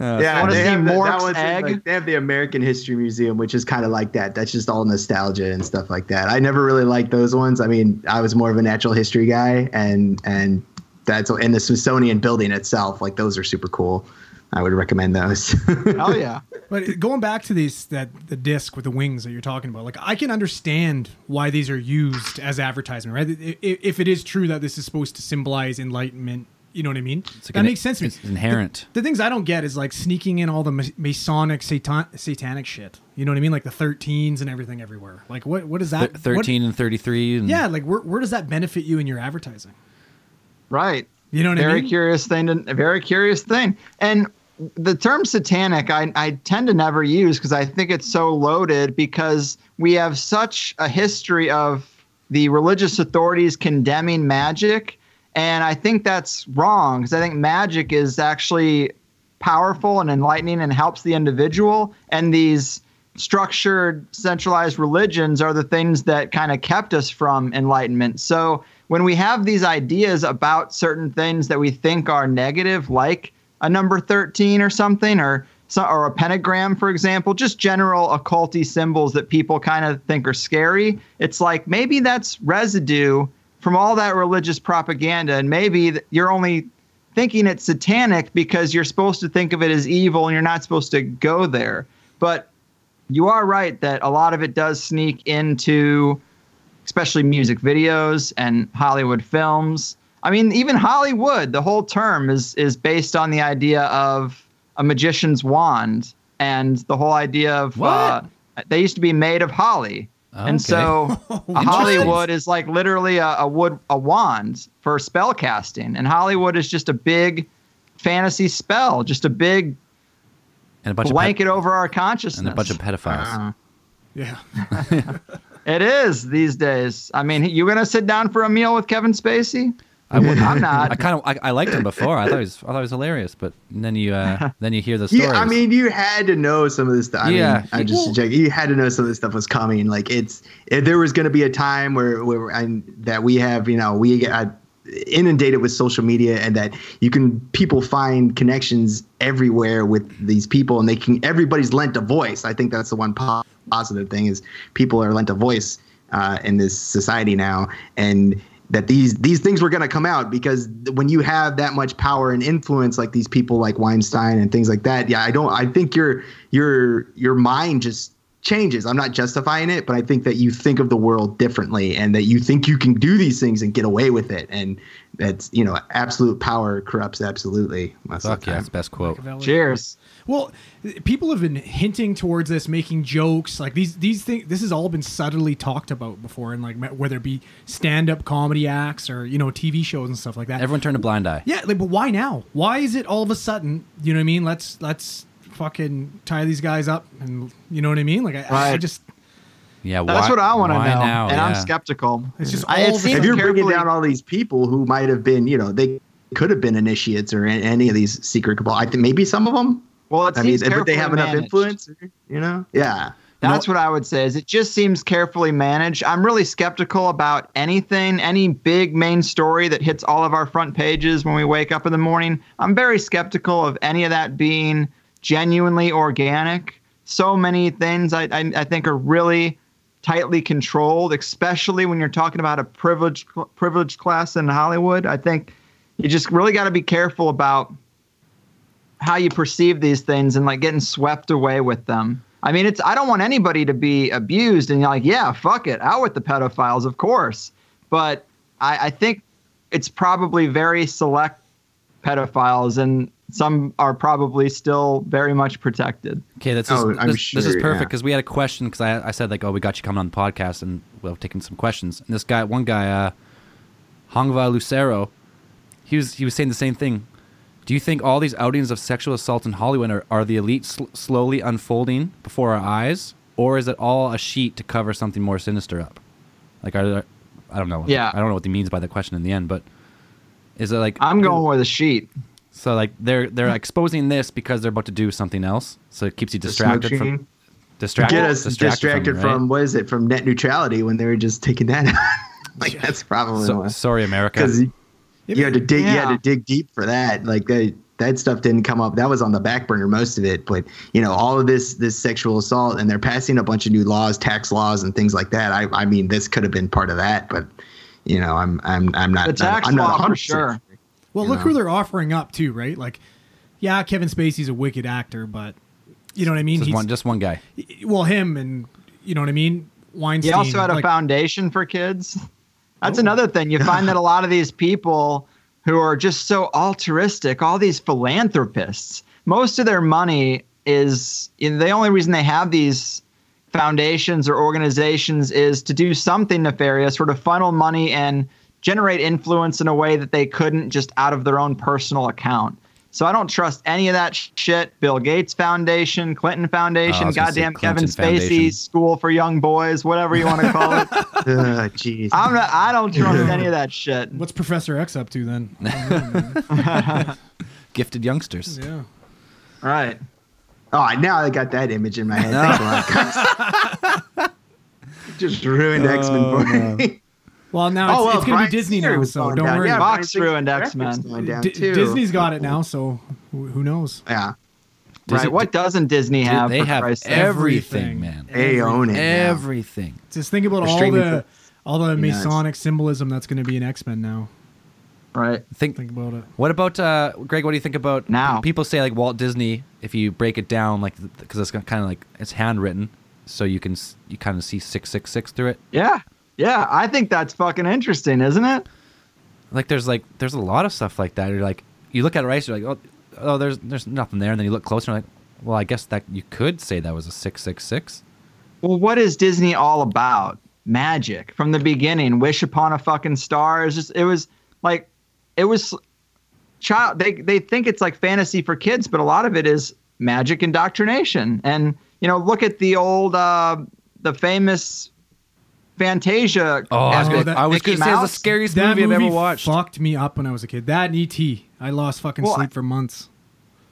yeah, wanna they see have, the, that Mork's one's in, like, they have the American History Museum, which is kind of like that. That's just all nostalgia and stuff like that. I never really liked those ones. I mean, I was more of a natural history guy, and and that's and the Smithsonian building itself, like those are super cool. I would recommend those. Oh, yeah. But going back to these that the disc with the wings that you're talking about, like I can understand why these are used as advertisement, right? I- i- If it is true that this is supposed to symbolize enlightenment, you know what I mean? It's like that an- makes sense to me. It's inherent. The things I don't get is like sneaking in all the Masonic satan- satanic shit. You know what I mean? Like the 13s and everything everywhere. Like what what is Th- that? what- Thirteen and thirty-three. And yeah, like where where does that benefit you in your advertising? Right. You know what I mean? very curious thing to, a very curious thing and the term satanic I, I tend to never use because i think it's so loaded because we have such a history of the religious authorities condemning magic and i think that's wrong because i think magic is actually powerful and enlightening and helps the individual. And these structured centralized religions are the things that kind of kept us from enlightenment. So when we have these ideas about certain things that we think are negative like a number 13 or something or or a pentagram for example just general occulty symbols that people kind of think are scary it's like maybe that's residue from all that religious propaganda and maybe you're only thinking it's satanic because you're supposed to think of it as evil and you're not supposed to go there. But you are right that a lot of it does sneak into especially music videos and Hollywood films. I mean, even Hollywood, the whole term is is based on the idea of a magician's wand and the whole idea of uh, they used to be made of holly. And so Hollywood is like literally a, a wood a wand for spell casting, and Hollywood is just a big fantasy spell, just a big and a bunch blanket of over our ped- consciousness. and a bunch of pedophiles. Uh, Yeah. it is these days. I mean, you gonna sit down for a meal with Kevin Spacey? I would. I'm not. I kind of I, I liked him before. I thought he was I thought he was hilarious, but then you uh, then you hear the stories. Yeah, I mean, you had to know some of this stuff. I Yeah. mean, I just check. You had to know some of this stuff was coming. Like it's, if there was going to be a time where, where, and that we have, you know, we get uh, inundated with social media, and that you can people find connections everywhere with these people, and they can. Everybody's lent a voice. I think that's the one po- positive thing is people are lent a voice uh, in this society now, and that these these things were going to come out because when you have that much power and influence like these people like Weinstein and things like that yeah I don't I think your your your mind just changes I'm not justifying it but I think that you think of the world differently and that you think you can do these things and get away with it and that's you know absolute power corrupts absolutely most fuck yeah, best quote. Machiavelli. Cheers. Well, people have been hinting towards this, making jokes like these. These things. This has all been subtly talked about before, and like whether it be stand-up comedy acts or you know TV shows and stuff like that. Everyone turned a blind eye. yeah, like, but why now? Why is it all of a sudden? You know what I mean? Let's let's fucking tie these guys up, and you know what I mean? Like I, I just Yeah, That's what I want to know, now? and I'm skeptical. It's just I, it seems if you're bringing down all these people who might have been you know they could have been initiates or any of these secret cabal I think maybe some of them well, it I mean seems but they have enough influence you know yeah That's what I would say. Is it just seems carefully managed. I'm really skeptical about anything, any big main story that hits all of our front pages when we wake up in the morning. I'm very skeptical of any of that being genuinely organic. So many things I, I, I think are really tightly controlled, especially when you're talking about a privileged privileged class in Hollywood. I think you just really got to be careful about how you perceive these things and like getting swept away with them. I mean, it's I don't want anybody to be abused and you're like, yeah, fuck it, out with the pedophiles, of course. But I, I think it's probably very select pedophiles, and some are probably still very much protected. Okay, this is Oh, I'm this, this is sure, perfect yeah. because we had a question because I, I said like, oh, we got you coming on the podcast and we'll taking some questions. And this guy, one guy, uh, Hongva Lucero, he was he was saying the same thing. Do you think all these outings of sexual assault in Hollywood are, are the elite sl- slowly unfolding before our eyes, or is it all a sheet to cover something more sinister up? Like, are there, I don't know. Yeah. I don't know what he means by the question in the end, but is it like I'm going with a sheet. so like they're they're exposing this because they're about to do something else, so it keeps you distracted from distracted, Get us distracted, it, from, right? what is it from net neutrality when they were just taking that out. like that's probably So, sorry, America. Because you, you had to dig you had to dig deep for that like that that stuff didn't come up that was on the back burner most of it but you know all of this this sexual assault and they're passing a bunch of new laws tax laws and things like that i i mean this could have been part of that but you know i'm i'm i'm not The tax I'm not law for 100% sure. Well, look know? who they're offering up to, right? Like, yeah, Kevin Spacey's a wicked actor, but you know what I mean. just He's- one, just one guy. well, him and you know what I mean. Weinstein. He also had a like, foundation for kids. That's Oh. another thing. You find that a lot of these people who are just so altruistic, all these philanthropists, most of their money is you know, the only reason they have these foundations or organizations is to do something nefarious, sort of funnel money and generate influence in a way that they couldn't just out of their own personal account. So I don't trust any of that shit. Bill Gates Foundation, Clinton Oh, Foundation, was goddamn Kevin Clinton Foundation. Spacey, School for Young Boys, whatever you want to call it. Ugh, ah, jeez I'm not. I don't trust any of that shit. What's Professor X up to then? I don't know, man. Gifted youngsters. Yeah. All right. oh now i got that image in my head Thanks a lot, guys. just ruined x-men Oh, for me Well, now it's, oh well it's going to be Disney Singer now, so don't down. worry. yeah, Fox Brian ruined X-Men. graphics going down D- Disney's got it now, so who, who knows? yeah Disney- right. What doesn't Disney Dude, have? they for have Christ's everything, Everything. man. they own it now. Everything. Just think about They're all streaming the all the Be nice. Masonic symbolism that's going to be in X Men now. Right. Think. Think about it. What about uh, Greg? What do you think about Now. People say like Walt Disney. If you break it down, like because it's kind of like it's handwritten, so you can you kind of see six six six through it. Yeah. Yeah. I think that's fucking interesting, isn't it? Like there's like there's a lot of stuff like that. You're like you look at it right, you're like oh oh there's there's nothing there, and then you look closer, and like well I guess that you could say that was a six six six. Well, what is Disney all about? Magic from the beginning. Wish upon a fucking star. It was just. It was like. It was. Child. They they think it's like fantasy for kids, but a lot of it is magic indoctrination. And you know, look at the old, uh, the famous Fantasia. Oh, I was that- I was Mickey gonna say it's the scariest That movie, movie I've ever watched. fucked me up when I was a kid. That and ET. I lost fucking Well, sleep for months.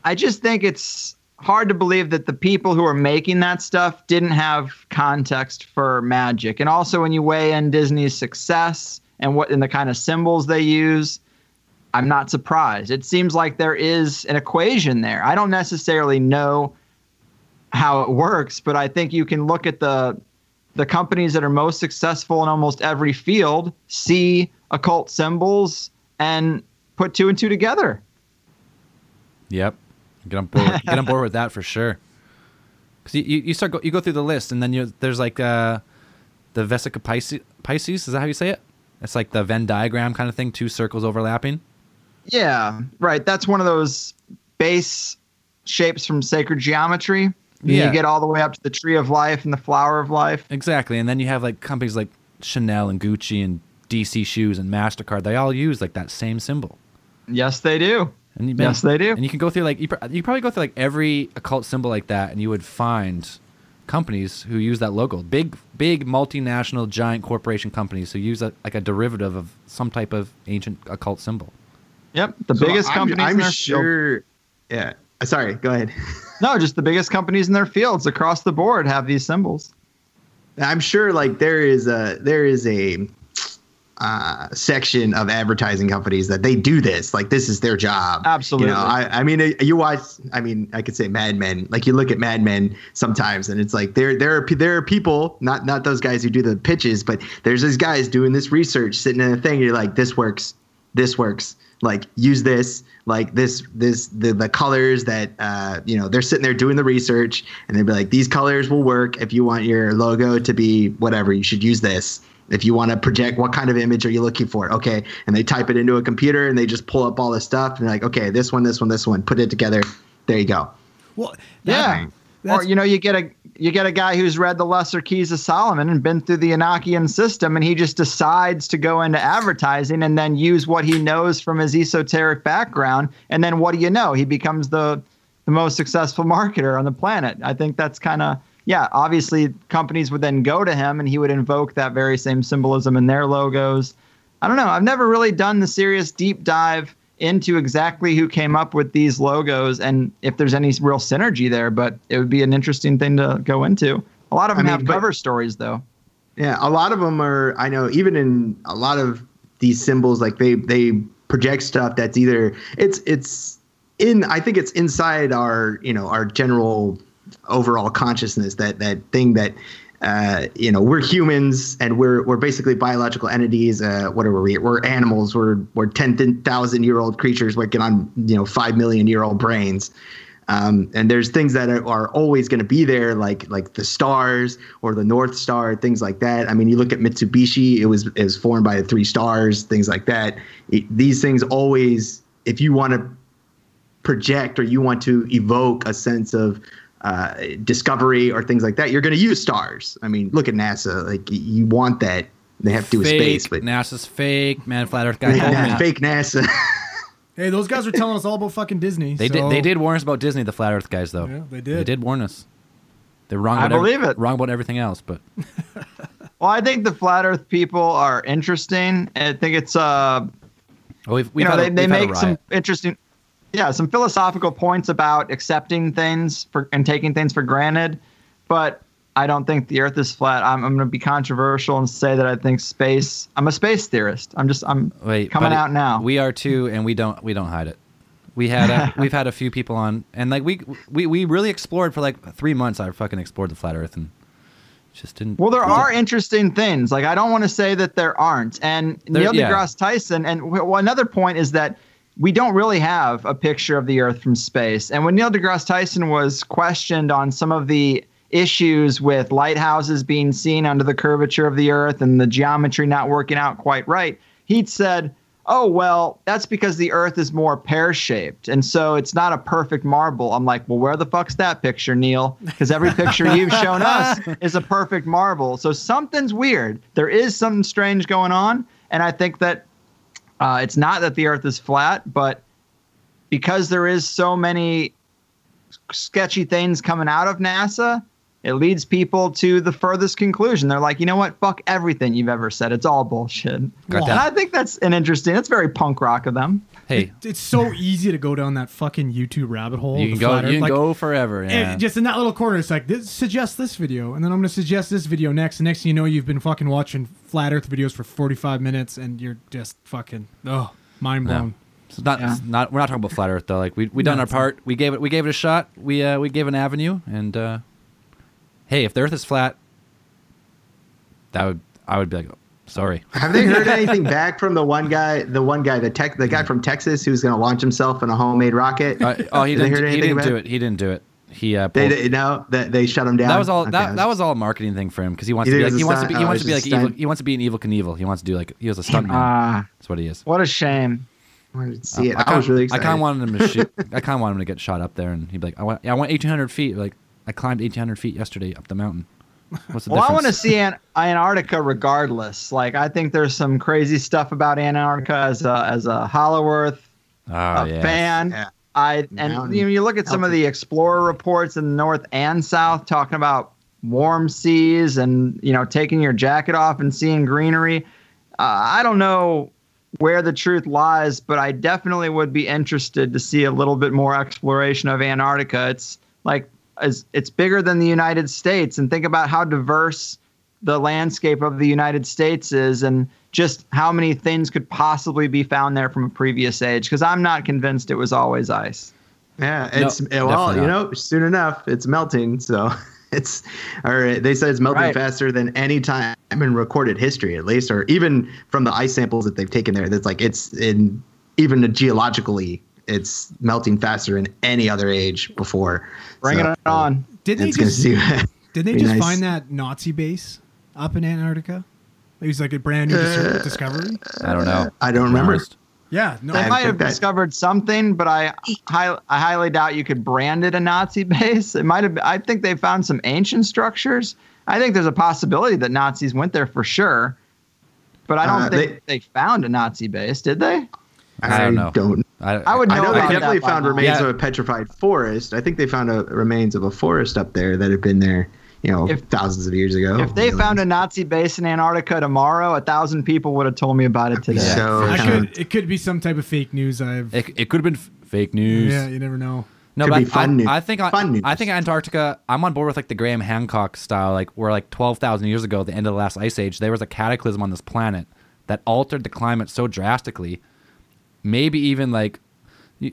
I just think it's hard to believe that the people who are making that stuff didn't have context for magic. And also when you weigh in Disney's success and what and the kind of symbols they use, I'm not surprised. It seems like there is an equation there. I don't necessarily know how it works, but I think you can look at the the companies that are most successful in almost every field, see occult symbols and put two and two together. Yep. Get on board. get on board with that for sure. Because you, you, you start go, you go through the list and then you there's like uh, the Vesica Pisces, Pisces. Is that how you say it? It's like the Venn diagram kind of thing, two circles overlapping. Yeah, right. That's one of those base shapes from sacred geometry. And Yeah. You get all the way up to the tree of life and the flower of life. Exactly. And then you have like companies like Chanel and Gucci and DC Shoes and Mastercard. They all use like that same symbol. Yes, they do. And you, Yes, they do. And you can go through like you, you probably go through like every occult symbol like that, and you would find companies who use that logo. Big, big multinational giant corporation companies who use a, like a derivative of some type of ancient occult symbol. Yep, the So biggest I'm- companies I'm, in their field. sure. Yeah. Uh, Sorry. Go ahead. No, just the biggest companies in their fields across the board have these symbols. I'm sure like there is a there is a uh, section of advertising companies that they do this. Like this is their job. Absolutely. You know, I, I mean, you watch. I mean, I could say Mad Men. Like you look at Mad Men sometimes, and it's like there there are there are people, not not those guys who do the pitches, but there's these guys doing this research, sitting in a thing. You're like, this works. This works. Like use this. Like this this the the colors that uh you know they're sitting there doing the research, and they'd be like, these colors will work if you want your logo to be whatever. You should use this If you want to project what kind of image are you looking for? Okay. And they type it into a computer and they just pull up all this stuff and they're like, okay, this one, this one, this one, put it together. There you go. Well, yeah. Or you know, you get a you get a guy who's read the Lesser Keys of Solomon and been through the Enochian system, and he just decides to go into advertising and then use what he knows from his esoteric background. And then what do you know? He becomes the the most successful marketer on the planet. I think that's kind of yeah. Obviously, companies would then go to him, and he would invoke that very same symbolism in their logos. I don't know. I've never really done the serious deep dive into exactly who came up with these logos and if there's any real synergy there, but it would be an interesting thing to go into. A lot of them I mean, have cover stories though. Yeah, a lot of them are I know even in a lot of these symbols like they they project stuff that's either it's it's in I think it's inside our, you know, our general overall consciousness that that thing that uh, you know, we're humans and we're we're basically biological entities. Uh, what are we? We're animals. We're we're ten thousand year old creatures working on you know five million year old brains. Um, and there's things that are, always going to be there, like like the stars or the North Star, things like that. I mean, you look at Mitsubishi; it was was formed by the three stars, things like that. It, these things always, if you want to project or you want to evoke a sense of uh, discovery or things like that, you're going to use stars. I mean, look at NASA. Like you want that. They have to do fake, space, but NASA's fake. Man, flat Earth guy yeah, fake NASA. hey, those guys are telling us all about fucking Disney. They so. did. They did warn us about Disney. The flat Earth guys, though. Yeah, they did. They did warn us. They're wrong. I about believe every, it. Wrong about everything else, but. well, I think the flat Earth people are interesting. I think it's uh. Well, we've, we've you know, they, a, they make some interesting yeah, some philosophical points about accepting things for and taking things for granted, but I don't think the Earth is flat. I'm, I'm going to be controversial and say that I think space. I'm a space theorist. I'm just I'm Wait, coming out now. We are too, and we don't we don't hide it. We had a, we've had a few people on, and like we we we really explored for like three months. I fucking explored the flat Earth and just didn't. Well, there are interesting things. Like I don't want to say that there aren't. And there, Neil deGrasse yeah. Tyson. And well, another point is that we don't really have a picture of the Earth from space. And when Neil deGrasse Tyson was questioned on some of the issues with lighthouses being seen under the curvature of the Earth and the geometry not working out quite right, he'd said, Oh, well, that's because the Earth is more pear shaped. And so it's not a perfect marble. I'm like, Well, where the fuck's that picture, Neil? Because every picture you've shown us is a perfect marble. So something's weird. There is something strange going on. And I think that uh, it's not that the Earth is flat, but because there is so many sketchy things coming out of NASA, it leads people to the furthest conclusion. They're like, you know what? Fuck everything you've ever said. It's all bullshit. And I think that's an interesting. That's very punk rock of them. Hey, it, it's so easy to go down that fucking YouTube rabbit hole. You can go. You can like, go forever. Yeah. just in that little corner, it's like this, suggest this video, and then I'm going to suggest this video next. And next thing you know, you've been fucking watching flat Earth videos for 45 minutes, and you're just fucking oh, mind blown. No. It's not, yeah. not. We're not talking about flat Earth though. Like we we done no, our part. Not. We gave it. We gave it a shot. We uh, we gave an avenue, and uh, hey, if the Earth is flat, that would I would be like, sorry. Have they heard anything back from the one guy, the one guy, the tech, the guy from Texas who's going to launch himself in a homemade rocket? Uh, oh, he didn't. He didn't do it. He didn't do it. He uh, pulled, they no that they, shut him down. That was all. Okay. That, that was all a marketing thing for him because he wants to be like he wants to be he wants to be like evil. He wants to be an Evel Knievel. He wants to do like he was a stuntman. Uh, That's what he is. What a shame. I wanted to see it. Uh, I, I was really excited. I kind of wanted him to shoot. I kind of wanted him to get shot up there, and he'd be like, "I want, I want 1,800 feet." Like I climbed 1,800 feet yesterday up the mountain. What's the well, difference? I want to see An- Antarctica regardless. Like, I think there's some crazy stuff about Antarctica as a as a Hollow Earth oh, yes. fan. Yeah. I and you know you look at some of the explorer reports in the north and south talking about warm seas and you know taking your jacket off and seeing greenery. Uh, I don't know where the truth lies, but I definitely would be interested to see a little bit more exploration of Antarctica. It's like is it's bigger than the United States, and think about how diverse the landscape of the United States is, and just how many things could possibly be found there from a previous age. Because I'm not convinced it was always ice. Yeah, it's no, well, you know, soon enough it's melting, so. It's, or they said it's melting right. faster than any time in recorded history, at least, or even from the ice samples that they've taken there. That's like it's in even geologically it's melting faster than any other age before. Bring so, it on. Did they just, did they just nice. find that Nazi base up in Antarctica? It was like a brand new dis- discovery. I don't know. I don't remember. Yeah, no, They I might have that- discovered something, but I, hi- I highly doubt you could brand it a Nazi base. It might have. I think they found some ancient structures. I think there's a possibility that Nazis went there for sure, but I don't Uh, think they, found a Nazi base, did they? I don't know. Don't. I, I would I know know they definitely found now. remains Yeah. of a petrified forest. I think they found a remains of a forest up there that had been there, you know, If- thousands of years ago. If they found a Nazi base in Antarctica tomorrow, a thousand people would have told me about it today. So I kind of- could. It could be some type of fake news. I've. it, it could have been f- fake news. yeah, you never know. No, Could but be fun I, news. I think I, news. I think Antarctica. I'm on board with like the Graham Hancock style, like where like twelve thousand years ago, at the end of the last ice age, there was a cataclysm on this planet that altered the climate so drastically. Maybe even like,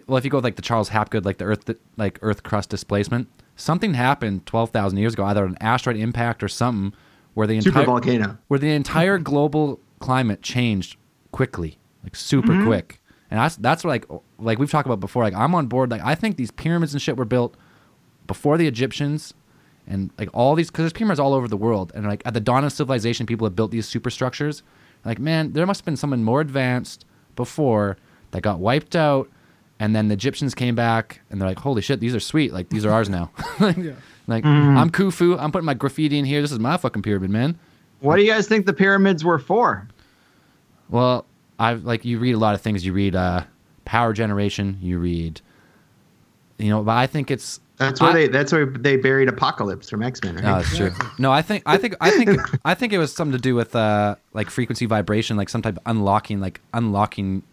well, if you go with like the Charles Hapgood, like the Earth, like Earth crust displacement, something happened twelve thousand years ago, either an asteroid impact or something, where the super entire volcano. where the entire global climate changed quickly, like super mm-hmm. quick. And that's that's what, like like we've talked about before. Like I'm on board. Like I think these pyramids and shit were built before the Egyptians, and like all these because there's pyramids all over the world. And like at the dawn of civilization, people have built these superstructures. Like man, there must have been someone more advanced before that got wiped out, and then the Egyptians came back and they're like, holy shit, these are sweet. Like these are ours now. like, Yeah. like I'm Khufu. I'm putting my graffiti in here. This is my fucking pyramid, man. What do you guys think the pyramids were for? Well, I like you read a lot of things. You read uh, power generation. You read, you know, but I think it's That's where I- they. That's where they buried Apocalypse from X Men. Right? No, that's true. No, I think I think I think I think it was something to do with uh like frequency vibration, like some type of unlocking, like unlocking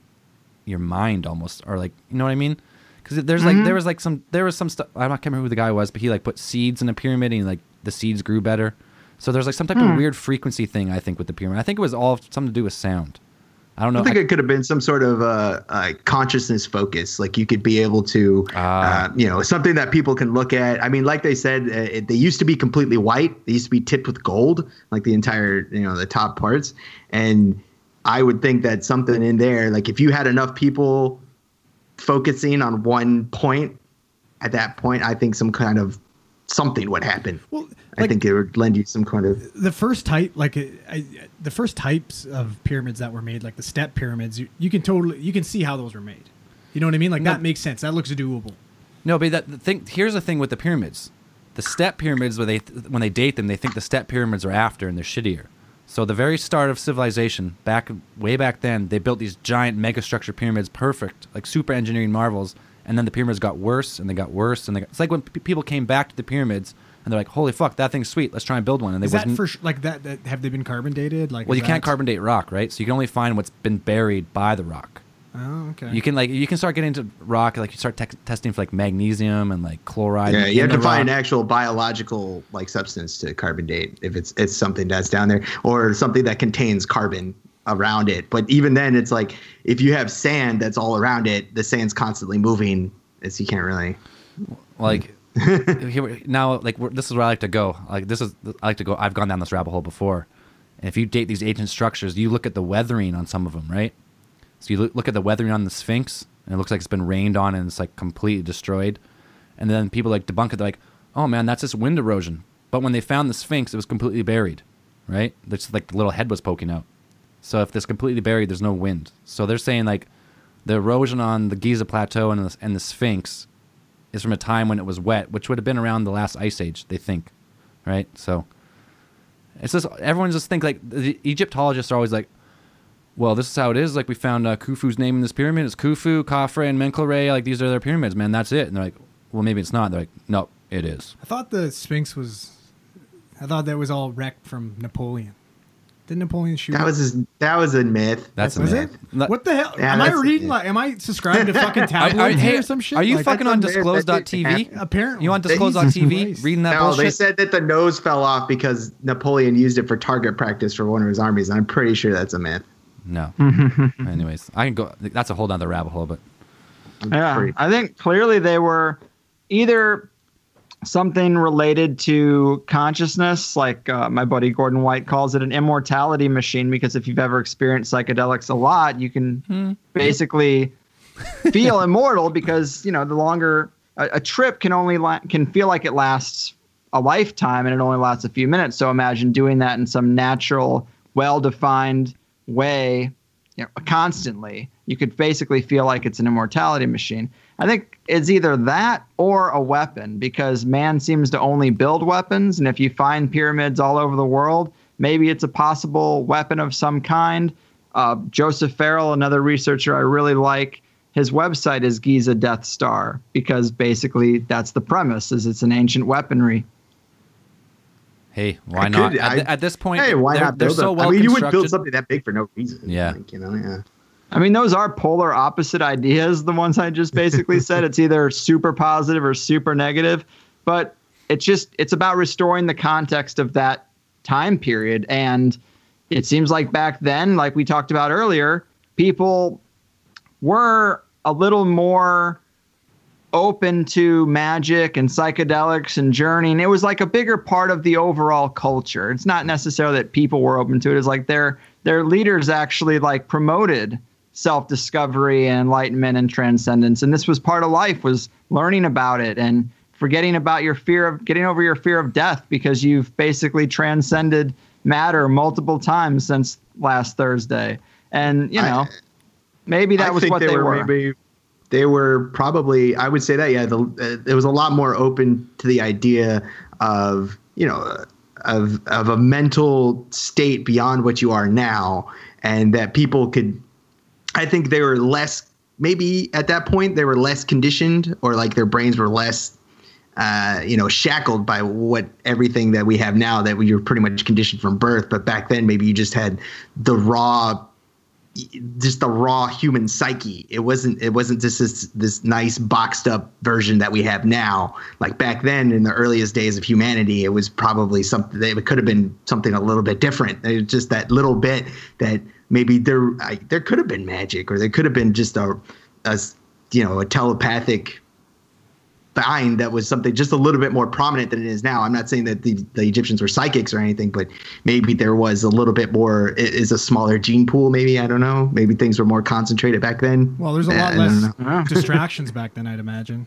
your mind almost, or like you know what I mean? Because there's like there was like some there was some stuff. I don't can't remember who the guy was, but he like put seeds in a pyramid and like the seeds grew better. So there's like some type of weird frequency thing I think with the pyramid. I think it was all something to do with sound. I don't know. I think I- it could have been some sort of uh, uh, consciousness focus. Like you could be able to, Ah. uh, you know, something that people can look at. I mean, like they said, uh, it, they used to be completely white. They used to be tipped with gold, like the entire, you know, the top parts. And I would think that something in there, like if you had enough people focusing on one point at that point, I think some kind of something would happen. Well, I think it would lend you some kind of the first type like I, the first types of pyramids that were made like the step pyramids you, you can totally you can see how those were made you know what i mean like that makes sense that looks doable No, but that the thing here's the thing with the pyramids. The step pyramids, where they when they date them, they think the step pyramids are after and they're shittier. So the very start of civilization, back way back then, they built these giant megastructure pyramids, perfect, like super engineering marvels. And then the pyramids got worse and they got worse and they got, it's like when p- people came back to the pyramids and they're like, "Holy fuck, that thing's sweet. Let's try and build one." And they is that wasn't. for sh- like that, that have they been carbon dated like well, you can't carbon date rock, right? So you can only find what's been buried by the rock. Oh okay You can like you can start getting into rock, like you start te- testing for like magnesium and like chloride. Yeah, you have the to find rock. actual biological like substance to carbon date if it's it's something that's down there or something that contains carbon around it. But even then, it's like if you have sand that's all around it, the sand's constantly moving. It's you can't really. like here, now like we're, this is where I like to go. Like this is I like to go. I've gone down this rabbit hole before. And if you date these ancient structures, you look at the weathering on some of them, right? So you look, at the weathering on the Sphinx, and it looks like it's been rained on and it's like completely destroyed. And then people like debunk it. They're like, "Oh man, that's just wind erosion." But when they found the Sphinx, it was completely buried, right? That's like the little head was poking out. So if it's completely buried, there's no wind. So they're saying like the erosion on the Giza Plateau and the, and the Sphinx is from a time when it was wet, which would have been around the last ice age, they think, right? So it's just everyone just think like the Egyptologists are always like, well, this is how it is. Like we found uh, Khufu's name in this pyramid. It's Khufu, Khafre, and Menkaure. Like these are their pyramids, man. That's it. And they're like, well, maybe it's not. They're like, no, it is. i thought the sphinx was i thought that was all wrecked from napoleon did napoleon shoot That was his, that was a myth. That's was a it? myth. No- What the hell? Yeah, am I reading? Like, am I subscribed to fucking Are, are, tabloids hey, here or some shit? are you Like, fucking on a myth. Apparently, You on Jesus disclose.tv Christ. reading that No, bullshit? they said that the nose fell off because Napoleon used it for target practice for one of his armies, and I'm pretty sure that's a myth. No. Anyways, I can go. That's a whole other rabbit hole, but I'm Yeah, pretty- I think clearly they were either something related to consciousness, like uh, my buddy Gordon White calls it an immortality machine, because if you've ever experienced psychedelics a lot, you can basically feel immortal because you know the longer a, a trip can only la- can feel like it lasts a lifetime and it only lasts a few minutes. So imagine doing that in some natural well-defined way, you know, constantly, you could basically feel like it's an immortality machine. I think it's either that or a weapon because man seems to only build weapons, and if you find pyramids all over the world, maybe it's a possible weapon of some kind. Uh, Joseph Farrell, another researcher I really like, his website is Giza Death Star because basically that's the premise: is it's an ancient weaponry. Hey, why I not? could- at, I- at this point, Hey, why they're, not they're so well I mean, you would build something that big for no reason. Yeah. Like, you know, yeah. I mean, those are polar opposite ideas, the ones I just basically said. It's either super positive or super negative, but it's just it's about restoring the context of that time period. And it seems like back then, like we talked about earlier, people were a little more open to magic and psychedelics and journeying. It was like a bigger part of the overall culture. It's not necessarily that people were open to it. It's like their their leaders actually like promoted self-discovery and enlightenment and transcendence. And this was part of life was learning about it and forgetting about your fear of getting over your fear of death because you've basically transcended matter multiple times since last Thursday. And, you I- know, maybe that I was what they, were. Maybe they were probably. I would say that yeah, the, uh, it was a lot more open to the idea of you know of of a mental state beyond what you are now, and that people could. I think they were less. Maybe at that point they were less conditioned, or like their brains were less. Uh, you know, shackled by what everything that we have now that we were pretty much conditioned from birth. But back then, maybe you just had the raw just the raw human psyche. It wasn't it wasn't just this this nice boxed up version that we have now. Like back then in the earliest days of humanity, it was probably something it could have been something a little bit different. It was just that little bit that maybe there I, there could have been magic or there could have been just a, a you know a telepathic find that was something just a little bit more prominent than it is now. I'm not saying that the, the Egyptians were psychics or anything, but maybe there was a little bit more. It is a smaller gene pool. Maybe I don't know. Maybe things were more concentrated back then. Well, there's a eh, lot I less uh-huh. distractions back then, I'd imagine.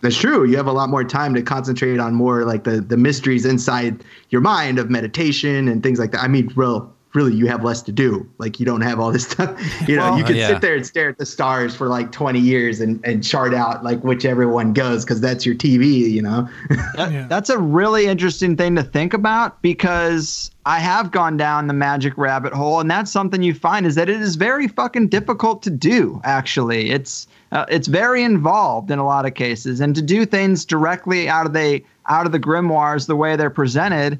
That's true. You have a lot more time to concentrate on more like the the mysteries inside your mind of meditation and things like that. I mean, real really you have less to do. Like you don't have all this stuff. You know, Well- you can Yeah. sit there and stare at the stars for like 20 years and, and chart out like whichever one goes because that's your TV, you know. That- Yeah. That's a really interesting thing to think about because I have gone down the magic rabbit hole, and that's something you find is that it is very fucking difficult to do. Actually, it's uh, it's very involved in a lot of cases, and to do things directly out of the out of the grimoires the way they're presented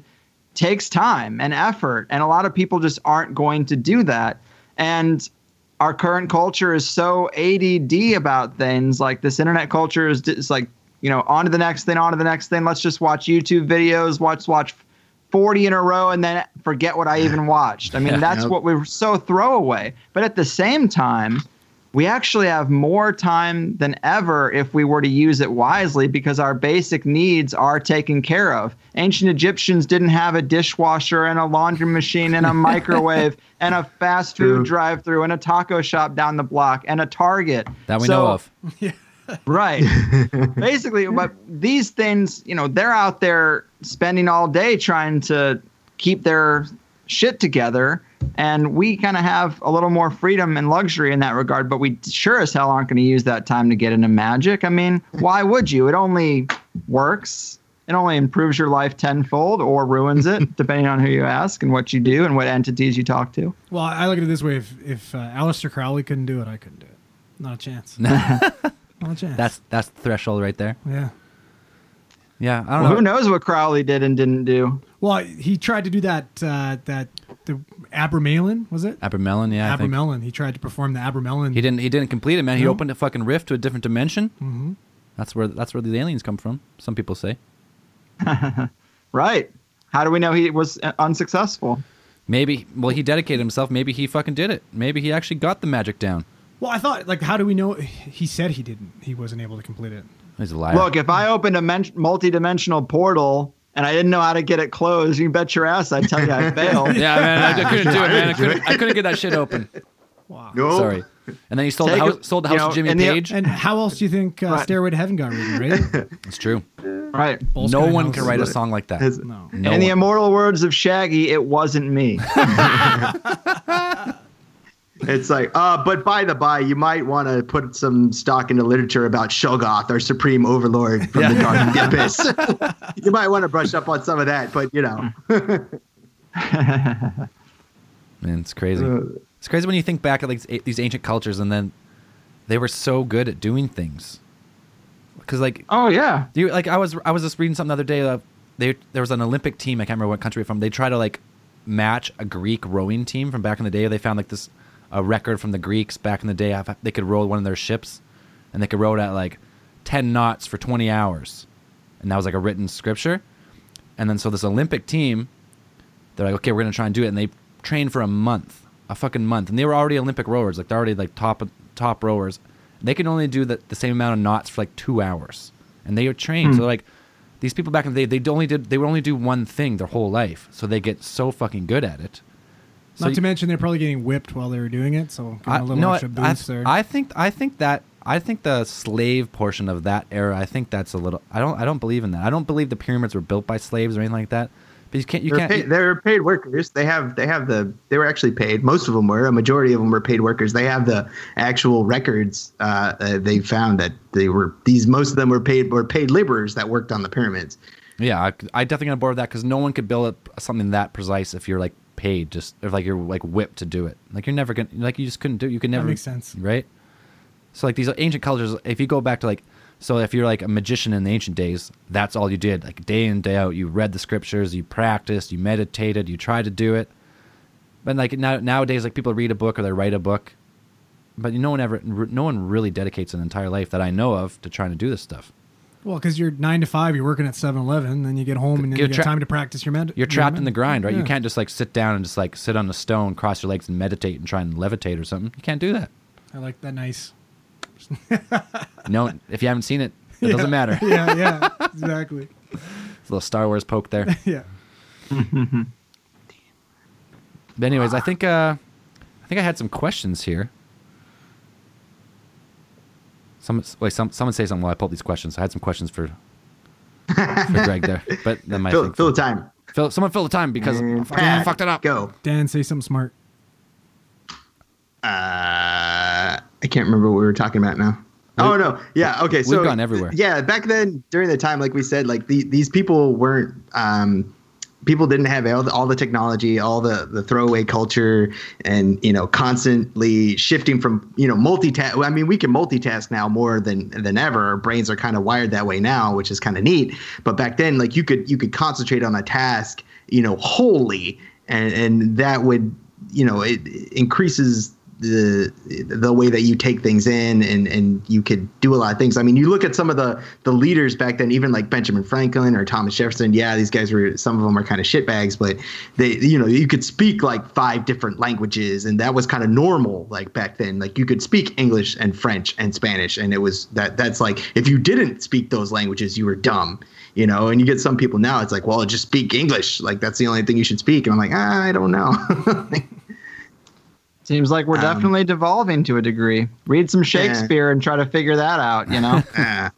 takes time and effort, and a lot of people just aren't going to do that. And our current culture is so ADD about things. Like this internet culture is just like, you know, on to the next thing, on to the next thing. Let's just watch YouTube videos, watch watch 40 in a row and then forget what I even watched. I mean, that's Yep. what we're so throwaway. But at the same time, we actually have more time than ever if we were to use it wisely because our basic needs are taken care of. Ancient Egyptians didn't have a dishwasher and a laundry machine and a microwave and a fast food drive through and a taco shop down the block and a Target. that we So- know of. Right. Basically, but these things, you know, they're out there spending all day trying to keep their shit together. And we kind of have a little more freedom and luxury in that regard, but we sure as hell aren't going to use that time to get into magic. I mean, why would you? It only works. It only improves your life tenfold or ruins it, depending on who you ask and what you do and what entities you talk to. Well, I look at it this way: if if uh, Aleister Crowley couldn't do it, I couldn't do it. Not a chance. Not a chance. That's that's the threshold right there. yeah. Yeah, I don't Well, know. who knows what Crowley did and didn't do? Well, he tried to do that. Uh, that the Abramelin was it? Abramelin, yeah. I think. He tried to perform the Abramelin. He didn't. He didn't complete it, man. He No. opened a fucking rift to a different dimension. Mm-hmm. That's where that's where the aliens come from. Some people say. Right. How do we know he was uh, unsuccessful? Maybe. Well, he dedicated himself. Maybe he fucking did it. Maybe he actually got the magic down. Well, I thought like, how do we know? He said he didn't. He wasn't able to complete it. He's a liar. Look, if I opened a men- multi-dimensional portal and I didn't know how to get it closed, you bet your ass I'd tell you I failed. yeah, man, I couldn't do it, man. I couldn't. I couldn't get that shit open. Wow. No. Sorry. And then he sold the house. it- Sold the house know, to Jimmy and the- Page. And how else do you think uh, Right. Stairway to Heaven got written? Right? it's true. Right. Balls no one can write a song like that. Has- No. No In the immortal words of Shaggy, it wasn't me. It's like, uh, but by the by, you might want to put some stock into literature about Shoggoth, our supreme overlord from the dark the abyss. you might want to brush up on some of that, but you know, Man, it's crazy. Uh, It's crazy when you think back at like these- these ancient cultures, and then they were so good at doing things. Because like oh yeah. you like I was I was just reading something the other day. Uh, they there was an Olympic team. I can't remember what country from. They try to like match a Greek rowing team from back in the day. They found like this a record from the Greeks back in the day. They could row one of their ships, and they could row it at like ten knots for twenty hours, and that was like a written scripture. And then so this Olympic team, they're like, okay, we're gonna try and do it, and they trained for a month, a fucking month, and they were already Olympic rowers, like they're already like top top rowers. They can only do the, the same amount of knots for like two hours, and they are trained. Hmm. So like these people back in the day, they only did they would only do one thing their whole life, so they get so fucking good at it. So Not y- to mention they're probably getting whipped while they were doing it, so give them I, a little no, extra I, boost there. I think I think that I think the slave portion of that era. I think that's a little. I don't. I don't believe in that. I don't believe the pyramids were built by slaves or anything like that. But you can't. You they're, can't. paid, they're paid workers. They have they have the they were actually paid. Most of them were. A majority of them were paid workers. They have the actual records. Uh, uh, they found that they were these. Most of them were paid were paid laborers that worked on the pyramids. Yeah, I, I definitely on board with that because no one could build up something that precise if you're like paid, just if like you're like whipped to do it. Like you're never gonna like you just couldn't do. it. You could never. makes sense. right? So like these ancient cultures, if you go back to like, so if you're like a magician in the ancient days, that's all you did, like day in day out. You read the scriptures, you practiced, you meditated, you tried to do it. But like now nowadays, like people read a book or they write a book, but no one ever, no one really dedicates an entire life that I know of to trying to do this stuff. Well, because you're nine to five, you're working at 7-Eleven, then you get home and then You're you get tra- time to practice your med. You're your trapped med- in the grind, right? You can't just like sit down and just like sit on a stone, cross your legs, and meditate and try and levitate or something. You can't do that. I like that. Nice. No, if you haven't seen it, it doesn't matter. yeah, yeah, exactly. A little Star Wars poke there. Yeah. But anyways, I think uh, I think I had some questions here. Some wait, some someone say something while I pull up these questions. I had some questions for for Greg there, but then my Fill, fill the time. fill- someone fill the time because And I fucked- I Pat, fucked it up. Go. Dan, say something smart. Uh, I can't remember what we were talking about now. Oh no, yeah, okay. So we've gone everywhere. Yeah, back then during the time, like we said, like the, these people weren't. Um, people didn't have all the, all the technology, all the the throwaway culture, and you know, constantly shifting from you know multitask. I mean, we can multitask now more than than ever. Our brains are kind of wired that way now, which is kind of neat. But back then, like you could you could concentrate on a task, you know, wholly, and and that would you know it, it increases the the way that you take things in and and you could do a lot of things. I mean, you look at some of the the leaders back then, even like Benjamin Franklin or Thomas Jefferson. Yeah, these guys were some of them are kind of shitbags, but they you know you could speak like five different languages, and that was kind of normal like back then. Like you could speak English and French and Spanish, and it was that that's like if you didn't speak those languages, you were dumb. You know, and you get some people now. It's like, well, just speak English. Like that's the only thing you should speak. And I'm like, ah, I don't know. Seems like we're Um, definitely devolving to a degree. Read some Shakespeare and try to figure that out. You know.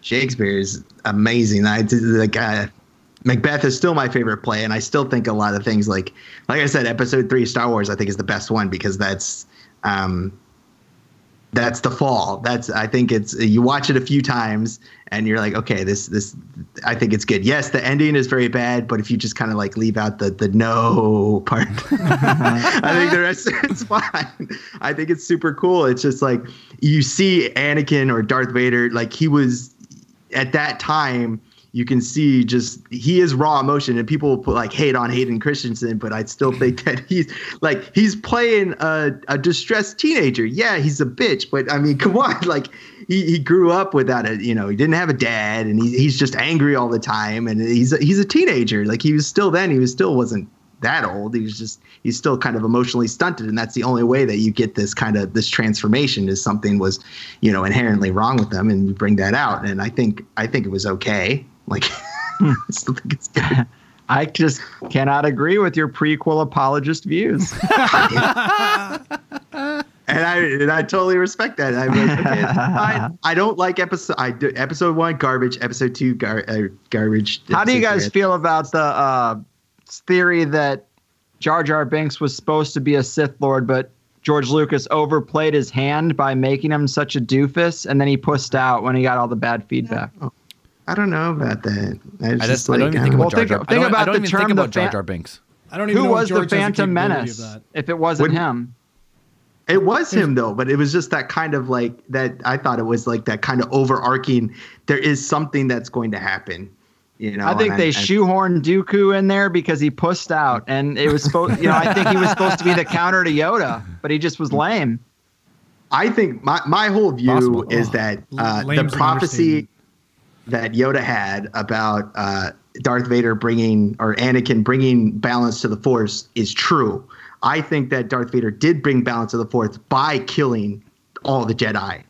Shakespeare is amazing. I like uh, Macbeth is still my favorite play, and I still think a lot of things like like I said, Episode Three, Star Wars, I think is the best one because that's um, that's the fall. That's I think it's you watch it a few times and you're like, okay, this this I think it's good. Yes, the ending is very bad, but if you just kind of like leave out the the no part, I think the rest it's fine. I think it's super cool. It's just like you see Anakin or Darth Vader, like he was at that time. You can see just he is raw emotion, and people put like hate on Hayden Christensen, but I still think that he's like he's playing a, a distressed teenager. Yeah, he's a bitch, but I mean, come on, like he, he grew up without a you know he didn't have a dad, and he, he's just angry all the time, and he's a, he's a teenager. Like he was still then, he was still wasn't that old. He was just he's still kind of emotionally stunted, and that's the only way that you get this kind of this transformation is something was, you know, inherently wrong with them, and you bring that out. And I think I think it was okay. Like I still think it's good. I just cannot agree with your prequel apologist views. And and I and I totally respect that. I'm like, okay, it's fine. I don't like episode. I do episode one garbage. Episode two gar, uh, garbage. How do you guys three- feel about the uh, theory that Jar Jar Binks was supposed to be a Sith Lord, but George Lucas overplayed his hand by making him such a doofus, and then he pussed out when he got all the bad feedback? I don't know about that. I, I just I don't even think know. Well, about Jar think- Jar. Think about the term think the about Jar Jar Binks. I don't even Who know if was the George has Phantom Menace if it wasn't Would- him? It was him though, but it was just that kind of like that. I thought it was like that kind of overarching. There is something that's going to happen. You know, I think they I- shoehorned Dooku in there because he pussed out, and it was supposed. You know, I think he was supposed to be the counter to Yoda, but he just was lame. I think my, my whole view Possible. is Oh, that uh, the lame's an prophecy understatement. That Yoda had about uh, Darth Vader bringing or Anakin bringing balance to the Force is true. I think that Darth Vader did bring balance to the Force by killing all the Jedi.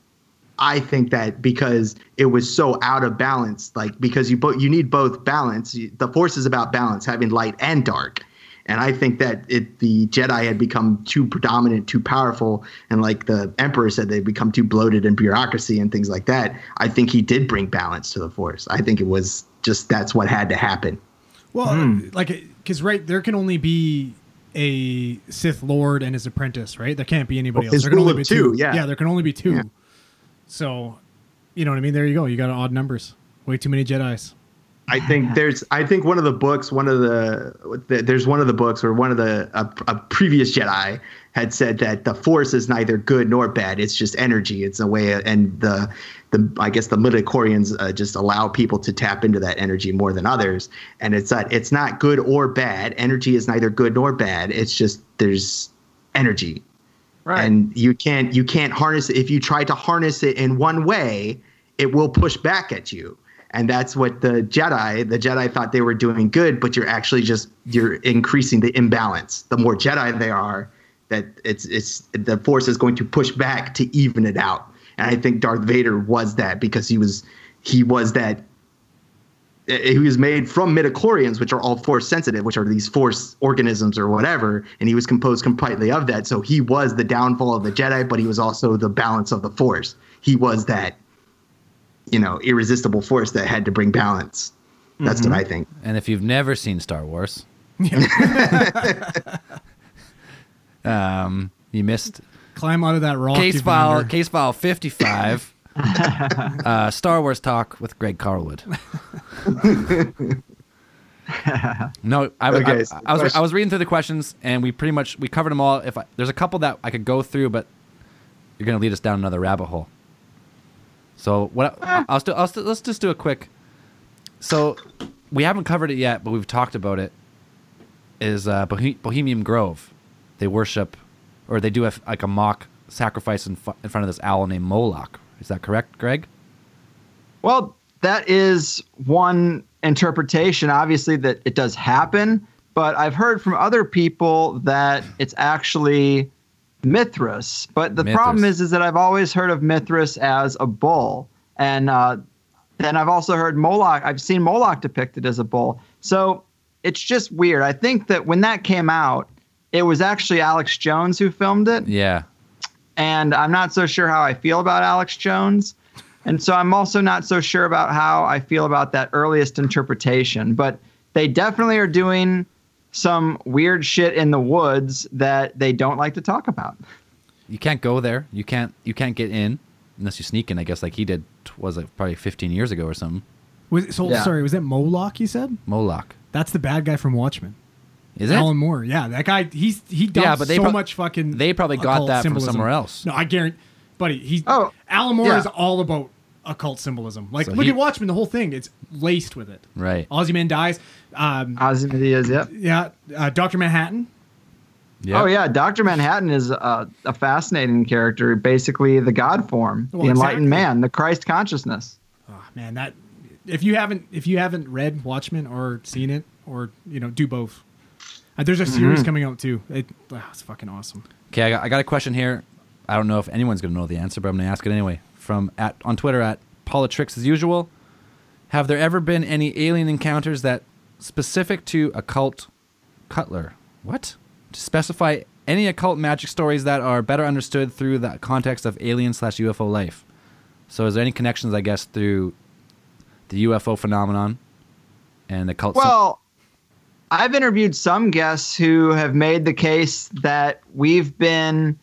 I think that because it was so out of balance, like because you both you need both balance. The Force is about balance, having light and dark. And I think that it the Jedi had become too predominant, too powerful, and like the Emperor said, they'd become too bloated in bureaucracy and things like that. I think he did bring balance to the Force. I think it was just that's what had to happen. Well, Hmm. like, because right, there can only be a Sith Lord and his apprentice, right? There can't be anybody Well, else. his There can only of be two, yeah. yeah, there can only be two. Yeah. So, you know what I mean? There you go. You got odd numbers. Way too many Jedi's. I think there's I think one of the books, one of the, the there's one of the books or one of the a, a previous Jedi had said that the Force is neither good nor bad. It's just energy. It's a way, and the the I guess the midichlorians uh, just allow people to tap into that energy more than others. And it's that it's not good or bad. Energy is neither good nor bad. It's just there's energy Right. and you can't you can't harness it if you try to harness it in one way it will push back at you and that's what the jedi the jedi thought they were doing good but you're actually just you're increasing the imbalance the more jedi they are that it's it's the force is going to push back to even it out and i think darth vader was that because he was he was that eh, he was made from midichlorians, which are all force sensitive, which are these force organisms or whatever, and he was composed completely of that. So he was the downfall of the Jedi, but he was also the balance of the force. He was that, you know, irresistible force that had to bring balance. That's what I think. And if you've never seen Star Wars, um, you missed Climb out of that rock. case file under. case file 55 uh, star wars talk with greg Carlwood. no I, I- Okay, I, so I was, I was reading through the questions and we pretty much we covered them all if I, there's a couple that i could go through but you're going to lead us down another rabbit hole so what I'll still, I'll still let's just do a quick so we haven't covered it yet but we've talked about it is uh, Bohe- bohemian grove they worship or they do a, like a mock sacrifice in, fu- in front of this owl named Moloch. Is that correct, Greg? Well, that is one interpretation, obviously, that it does happen. But I've heard from other people that it's actually Mithras. But the Mithras. problem is, is that I've always heard of Mithras as a bull, and uh, then I've also heard Moloch. I've seen Moloch depicted as a bull. So it's just weird. I think that when that came out, it was actually Alex Jones who filmed it Yeah. and I'm not so sure how I feel about Alex Jones. And so I'm also not so sure about how I feel about that earliest interpretation. But they definitely are doing some weird shit in the woods that they don't like to talk about. You can't go there. You can't. You can't get in unless you sneak in. I guess like he did. Was it probably 15 years ago or something? Was, so Yeah. sorry, was that Moloch? You said Moloch. that's the bad guy from Watchmen. Is it? Alan Moore. Yeah, that guy. He's he dumps Yeah, but they so prob- much fucking. they probably got occult that from somewhere else. No, I guarantee, buddy. He. Oh, Alan Moore yeah. is all about occult symbolism. Like, So look he- at Watchmen. The whole thing. It's laced with it. Right. Ozyman dies. Um, Ozymandias, yep. yeah. Uh, Doctor Manhattan. Yeah. Oh yeah, Doctor Manhattan is a, a fascinating character. Basically, the God form, Well, the enlightened exactly. man, the Christ consciousness. Oh man, that if you haven't if you haven't read Watchmen or seen it or you know do both, uh, there's a series Mm-hmm. coming out too. It, ah, it's fucking awesome. Okay, I got, I got a question here. I don't know if anyone's going to know the answer, but I'm going to ask it anyway. From at on Twitter at Politrix as usual. Have there ever been any alien encounters that specific to occult Cutler? What? To specify any occult magic stories that are better understood through the context of alien slash UFO life. So, is there any connections, I guess, through the UFO phenomenon and occult? Well, I've interviewed some guests who have made the case that we've been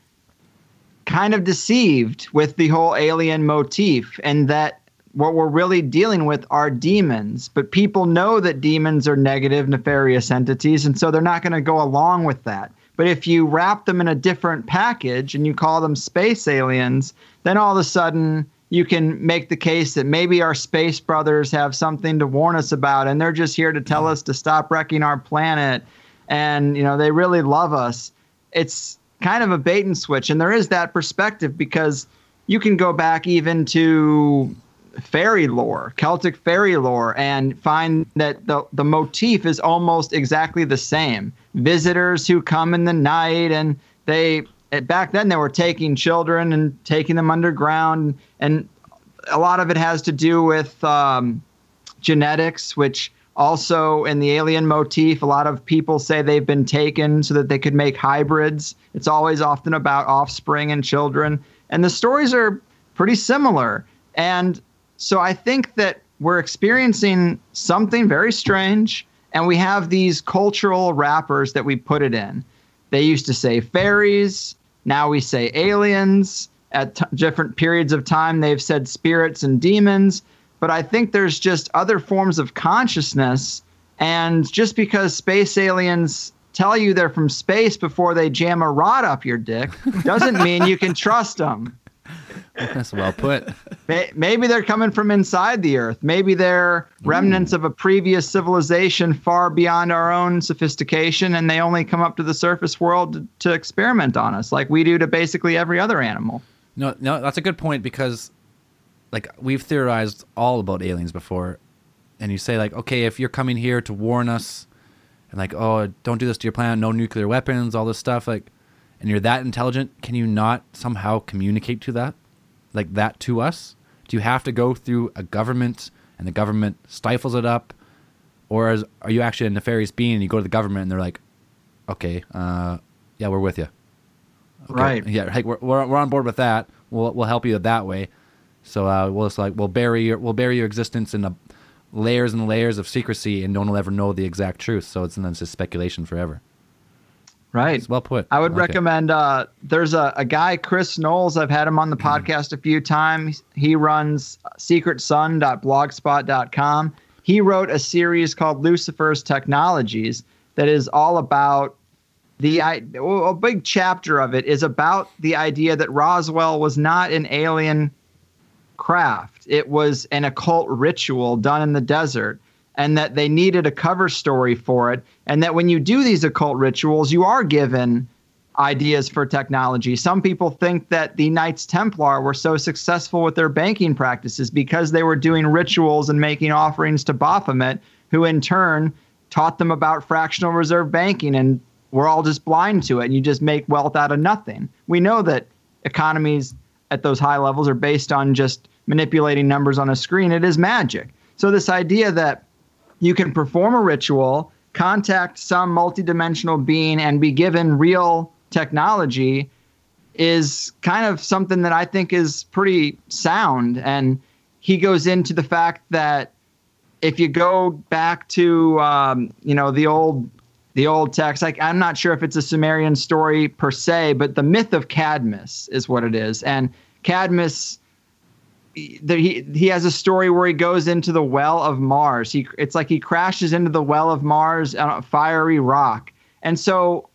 kind of deceived with the whole alien motif and that what we're really dealing with are demons. But people know that demons are negative, nefarious entities, and so they're not going to go along with that. But if you wrap them in a different package and you call them space aliens, then all of a sudden you can make the case that maybe our space brothers have something to warn us about and they're just here to tell mm-hmm. us to stop wrecking our planet and you know they really love us it's kind of a bait and switch. And there is that perspective because you can go back even to fairy lore celtic fairy lore and find that the, the motif is almost exactly the same. Visitors who come in the night and they back then they were taking children and taking them underground. And a lot of it has to do with um, genetics which also in the alien motif a lot of people say they've been taken so that they could make hybrids it's always often about offspring and children and the stories are pretty similar and so i think that we're experiencing something very strange and we have these cultural wrappers that we put it in they used to say fairies now we say aliens. At t- different periods of time, they've said spirits and demons. But I think there's just other forms of consciousness. And just because space aliens tell you they're from space before they jam a rod up your dick doesn't mean you can trust them. That's well put. Maybe they're coming from inside the earth. Maybe they're hmm. remnants of a previous civilization far beyond our own sophistication, and they only come up to the surface world to, to experiment on us, like we do to basically every other animal. No, no, that's a good point because, like, we've theorized all about aliens before, and you say like, okay, if you're coming here to warn us, and like, oh, don't do this to your planet, no nuclear weapons, all this stuff, like, and you're that intelligent, can you not somehow communicate to that? like that to us? Do you have to go through a government and the government stifles it up? Or is, are you actually a nefarious being and you go to the government and they're like, okay, uh, yeah, we're with you. Okay. Right. Yeah, like we're, we're, we're on board with that. We'll, we'll help you that way. So uh, we'll like we'll bury your we'll bury your existence in the layers and layers of secrecy, and no one will ever know the exact truth. So it's and then it's just speculation forever. Right. It's well put. I would like recommend. Uh, there's a, a guy, Chris Knowles. I've had him on the mm. podcast a few times. He runs secretsun.blogspot.com. He wrote a series called Lucifer's Technologies that is all about the a big chapter of it is about the idea that Roswell was not an alien craft. It was an occult ritual done in the desert and that they needed a cover story for it. And that when you do these occult rituals, you are given ideas for technology. Some people think that the Knights Templar were so successful with their banking practices because they were doing rituals and making offerings to Baphomet, who in turn taught them about fractional reserve banking. And we're all just blind to it. And you just make wealth out of nothing. We know that economies at those high levels are based on just manipulating numbers on a screen. It is magic. So, this idea that you can perform a ritual, contact some multidimensional being, and be given real technology is kind of something that I think is pretty sound. And he goes into the fact that if you go back to um, you know the old the old text, like I'm not sure if it's a Sumerian story per se, but the myth of Cadmus is what it is. And Cadmus he he has a story where he goes into the well of Mars. He it's like he crashes into the well of Mars on a fiery rock, and so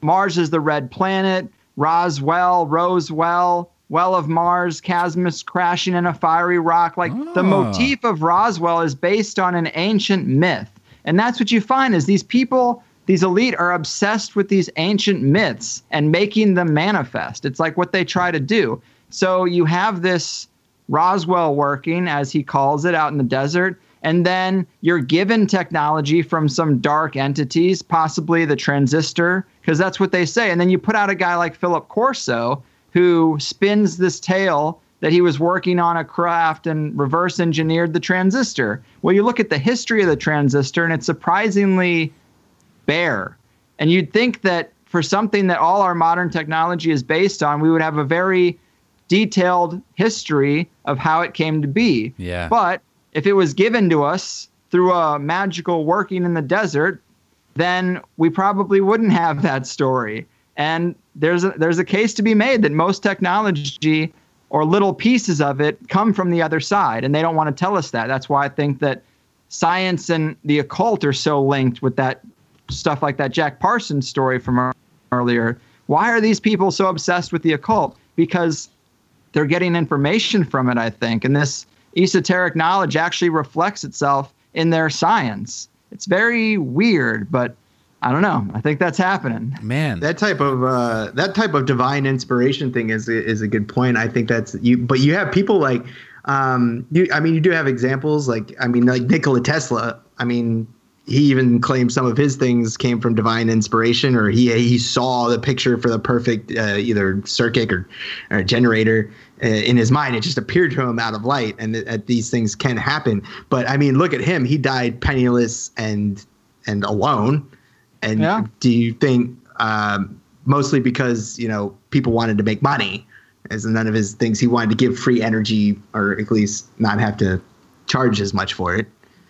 Mars is the red planet. Roswell, Rosewell, well of Mars, Cadmus crashing in a fiery rock. Like the ah. motif of Roswell is based on an ancient myth, and that's what you find is these people. These elite are obsessed with these ancient myths and making them manifest. It's like what they try to do. So you have this Roswell working, as he calls it, out in the desert. And then you're given technology from some dark entities, possibly the transistor, because that's what they say. And then you put out a guy like Philip Corso, who spins this tale that he was working on a craft and reverse engineered the transistor. Well, you look at the history of the transistor, and it's surprisingly bare. And you'd think that for something that all our modern technology is based on, we would have a very detailed history of how it came to be. Yeah. But if it was given to us through a magical working in the desert, then we probably wouldn't have that story. And there's a, there's a case to be made that most technology or little pieces of it come from the other side, and they don't want to tell us that. That's why I think that science and the occult are so linked with that stuff like that Jack Parsons story from earlier. Why are these people so obsessed with the occult? Because they're getting information from it, I think, and this esoteric knowledge actually reflects itself in their science. It's very weird, but I don't know. I think that's happening. Man, that type of uh, that type of divine inspiration thing is is a good point. I think that's you, but you have people like, um, you. I mean, you do have examples like I mean, like Nikola Tesla. I mean, he even claims some of his things came from divine inspiration, or he he saw the picture for the perfect uh, either circuit or, or generator uh, in his mind. It just appeared to him out of light, and that these things can happen. But I mean, look at him; he died penniless and and alone. And Yeah. do you think um, mostly because you know people wanted to make money, as none of his things he wanted to give free energy or at least not have to charge as much for it.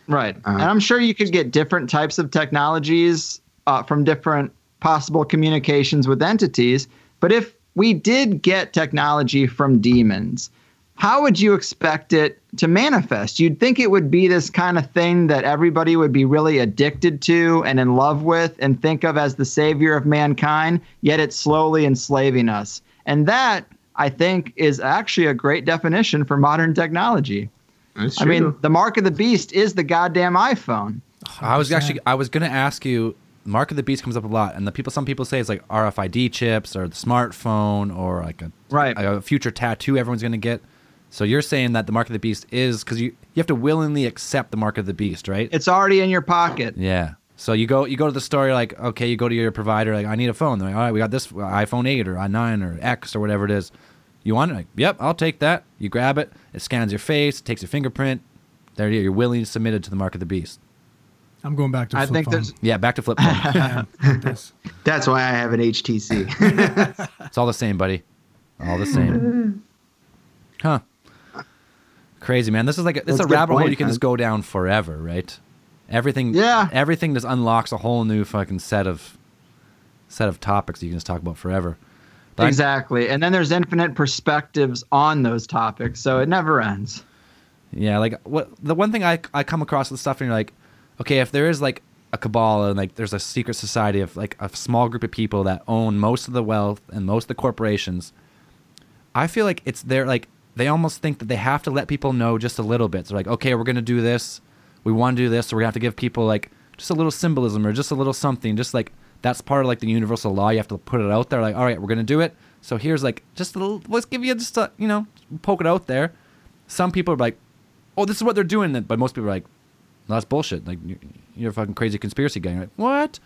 Right. Uh, and I'm sure you could get different types of technologies uh, from different possible communications with entities. But if we did get technology from demons, how would you expect it to manifest? You'd think it would be this kind of thing that everybody would be really addicted to and in love with and think of as the savior of mankind, yet it's slowly enslaving us. And that, I think, is actually a great definition for modern technology. That's I mean, the mark of the beast is the goddamn iPhone. I was actually I was gonna ask you. Mark of the Beast comes up a lot, and the people some people say it's like RFID chips or the smartphone or like a Right. a future tattoo everyone's gonna get. So you're saying that the Mark of the Beast is because you you have to willingly accept the Mark of the Beast, right? It's already in your pocket. Yeah. So you go you go to the store, you're like, okay, you go to your provider, like, I need a phone. They're like, all right, we got this iPhone 8 or i9 or X or whatever it is. You want it? Like, yep, I'll take that. You grab it, it scans your face, it takes your fingerprint. There you go. You're willingly submitted to the Mark of the Beast. I'm going back to. I think phone. there's Yeah, back to flip phone. Yeah. That's why I have an HTC. it's all the same, buddy. All the same. Huh. Crazy, man. This is like a, this is That's a a good rabbit hole you can man. just go down forever, right? Everything Yeah. everything just unlocks a whole new fucking set of set of topics you can just talk about forever. Exactly. And then there's infinite perspectives on those topics, so it never ends. Yeah, like what the one thing I I come across with stuff and you're like, okay, if there is like a cabal and like there's a secret society of like a small group of people that own most of the wealth and most of the corporations, I feel like it's their like they almost think that they have to let people know just a little bit. So like, okay, we're gonna do this, we want to do this, so we're gonna have to give people like just a little symbolism or just a little something, just like that's part of like the universal law. You have to put it out there, like, all right, we're gonna do it. So here's like just a little, let's give you just a, you know, poke it out there. Some people are like, oh, this is what they're doing, but most people are like, no, that's bullshit. Like you're, a fucking crazy conspiracy guy. You're like, what?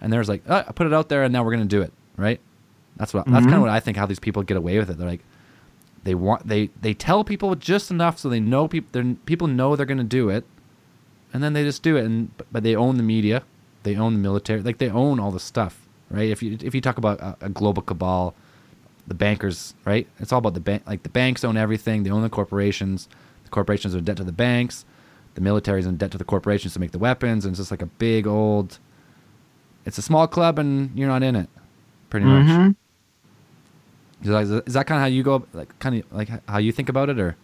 And there's like, uh, I put it out there, and now we're gonna do it, right? That's what. That's kind of what I think. How these people get away with it. They're like, they want they they tell people just enough so they know people. People know they're gonna do it, and then they just do it. And but they own the media, they own the military, like they own all the stuff, right? If you if you talk about a, a global cabal, the bankers, right? It's all about the bank. Like the banks own everything. They own the corporations. The corporations are in debt to the banks. The military is in debt to the corporations to make the weapons. And it's just like a big old. It's a small club, and you're not in it, pretty much. Mhm. Is that, is that kind of how you go? Like kind of like how you think about it, or?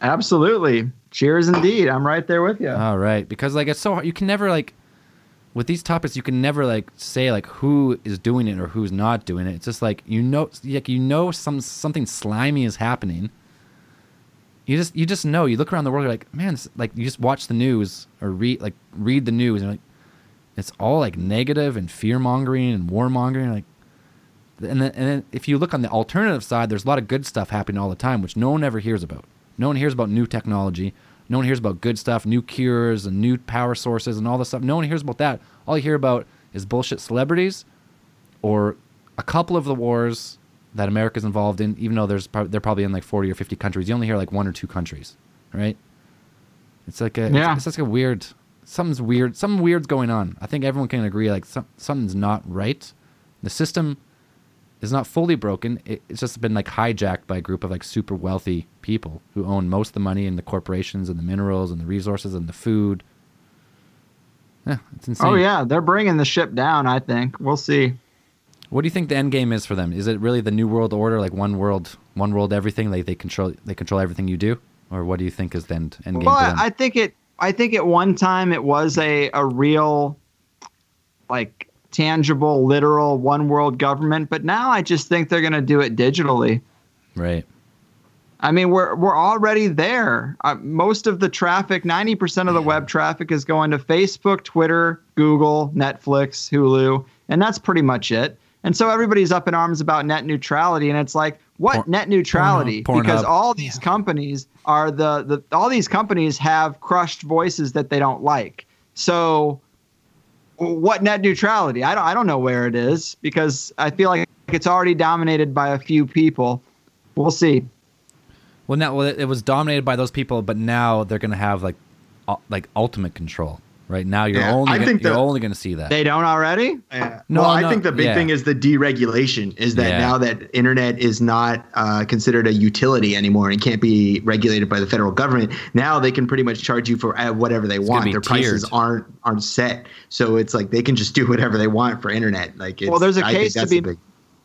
Absolutely. Cheers indeed. I'm right there with you. All right, because like it's so hard. You can never like with these topics. You can never like say like who is doing it or who's not doing it. It's just like you know, like you know, some something slimy is happening. You just you just know. You look around the world. You're like, man, like you just watch the news or read like read the news, and like, it's all like negative and fear mongering and war mongering. Like, and then and then if you look on the alternative side, there's a lot of good stuff happening all the time, which no one ever hears about. No one hears about new technology. No one hears about good stuff, new cures and new power sources and all this stuff. No one hears about that. All you hear about is bullshit celebrities or a couple of the wars that America's involved in, even though there's prob- they're probably in like 40 or 50 countries. You only hear like one or two countries, right? It's like a, Yeah. it's, just like a weird, something's weird, something weird's going on. I think everyone can agree like some, something's not right. The system is not fully broken. It, it's just been like hijacked by a group of like super wealthy people who own most of the money and the corporations and the minerals and the resources and the food. Yeah, it's insane. Oh yeah, they're bringing the ship down. I think we'll see. What do you think the end game is for them? Is it really the new world order, like one world, one world, everything? Like they control, they control everything you do, or what do you think is the end, end game Well, for them? I I think it. I think at one time it was a a real, like tangible, literal one world government. But now I just think they're going to do it digitally. right. I mean, we're we're already there. Uh, most of the traffic, ninety percent of the web traffic, is going to Facebook, Twitter, Google, Netflix, Hulu, and that's pretty much it. And so everybody's up in arms about net neutrality, and it's like, what Porn- net neutrality? Pornhub. Because Pornhub. all these companies are the, the all these companies have crushed voices that they don't like. So, what net neutrality? I don't I don't know where it is because I feel like it's already dominated by a few people. We'll see. Well, now well, it, was dominated by those people, but now they're going to have like, u- like ultimate control. Right now, you're Yeah, only I gonna, think you're only going to see that. They don't already? Yeah. No, well, I no, think the big yeah. thing is the deregulation. Is that Yeah. now that internet is not uh, considered a utility anymore and can't be regulated by the federal government, now they can pretty much charge you for uh, whatever they gonna want. be Their prices aren't aren't set, so it's like they can just do whatever they want for internet. Like, it's, Well, there's a I think case to be- the big-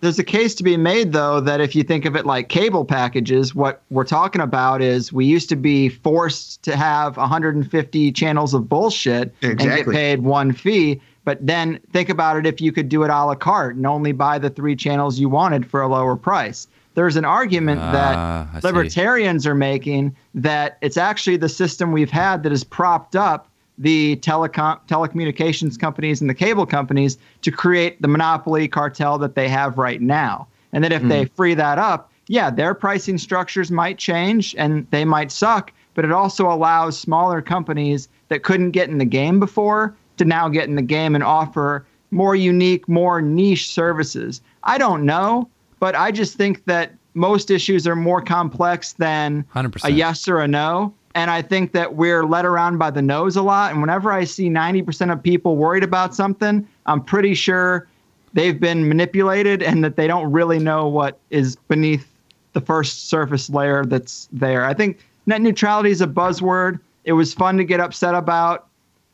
There's a case to be made, though, that if you think of it like cable packages, what we're talking about is we used to be forced to have 150 channels of bullshit and get paid one fee. But then think about it if you could do it a la carte and only buy the three channels you wanted for a lower price. There's an argument ah, I that see. libertarians are making that it's actually the system we've had that has propped up the telecom telecommunications companies and the cable companies to create the monopoly cartel that they have right now. And that if they hmm. free that up, yeah, their pricing structures might change and they might suck, but it also allows smaller companies that couldn't get in the game before to now get in the game and offer more unique, more niche services. I don't know, but I just think that most issues are more complex than 100%. a yes or a no. And I think that we're led around by the nose a lot. And whenever I see 90% of people worried about something, I'm pretty sure they've been manipulated and that they don't really know what is beneath the first surface layer that's there. I think net neutrality is a buzzword. It was fun to get upset about,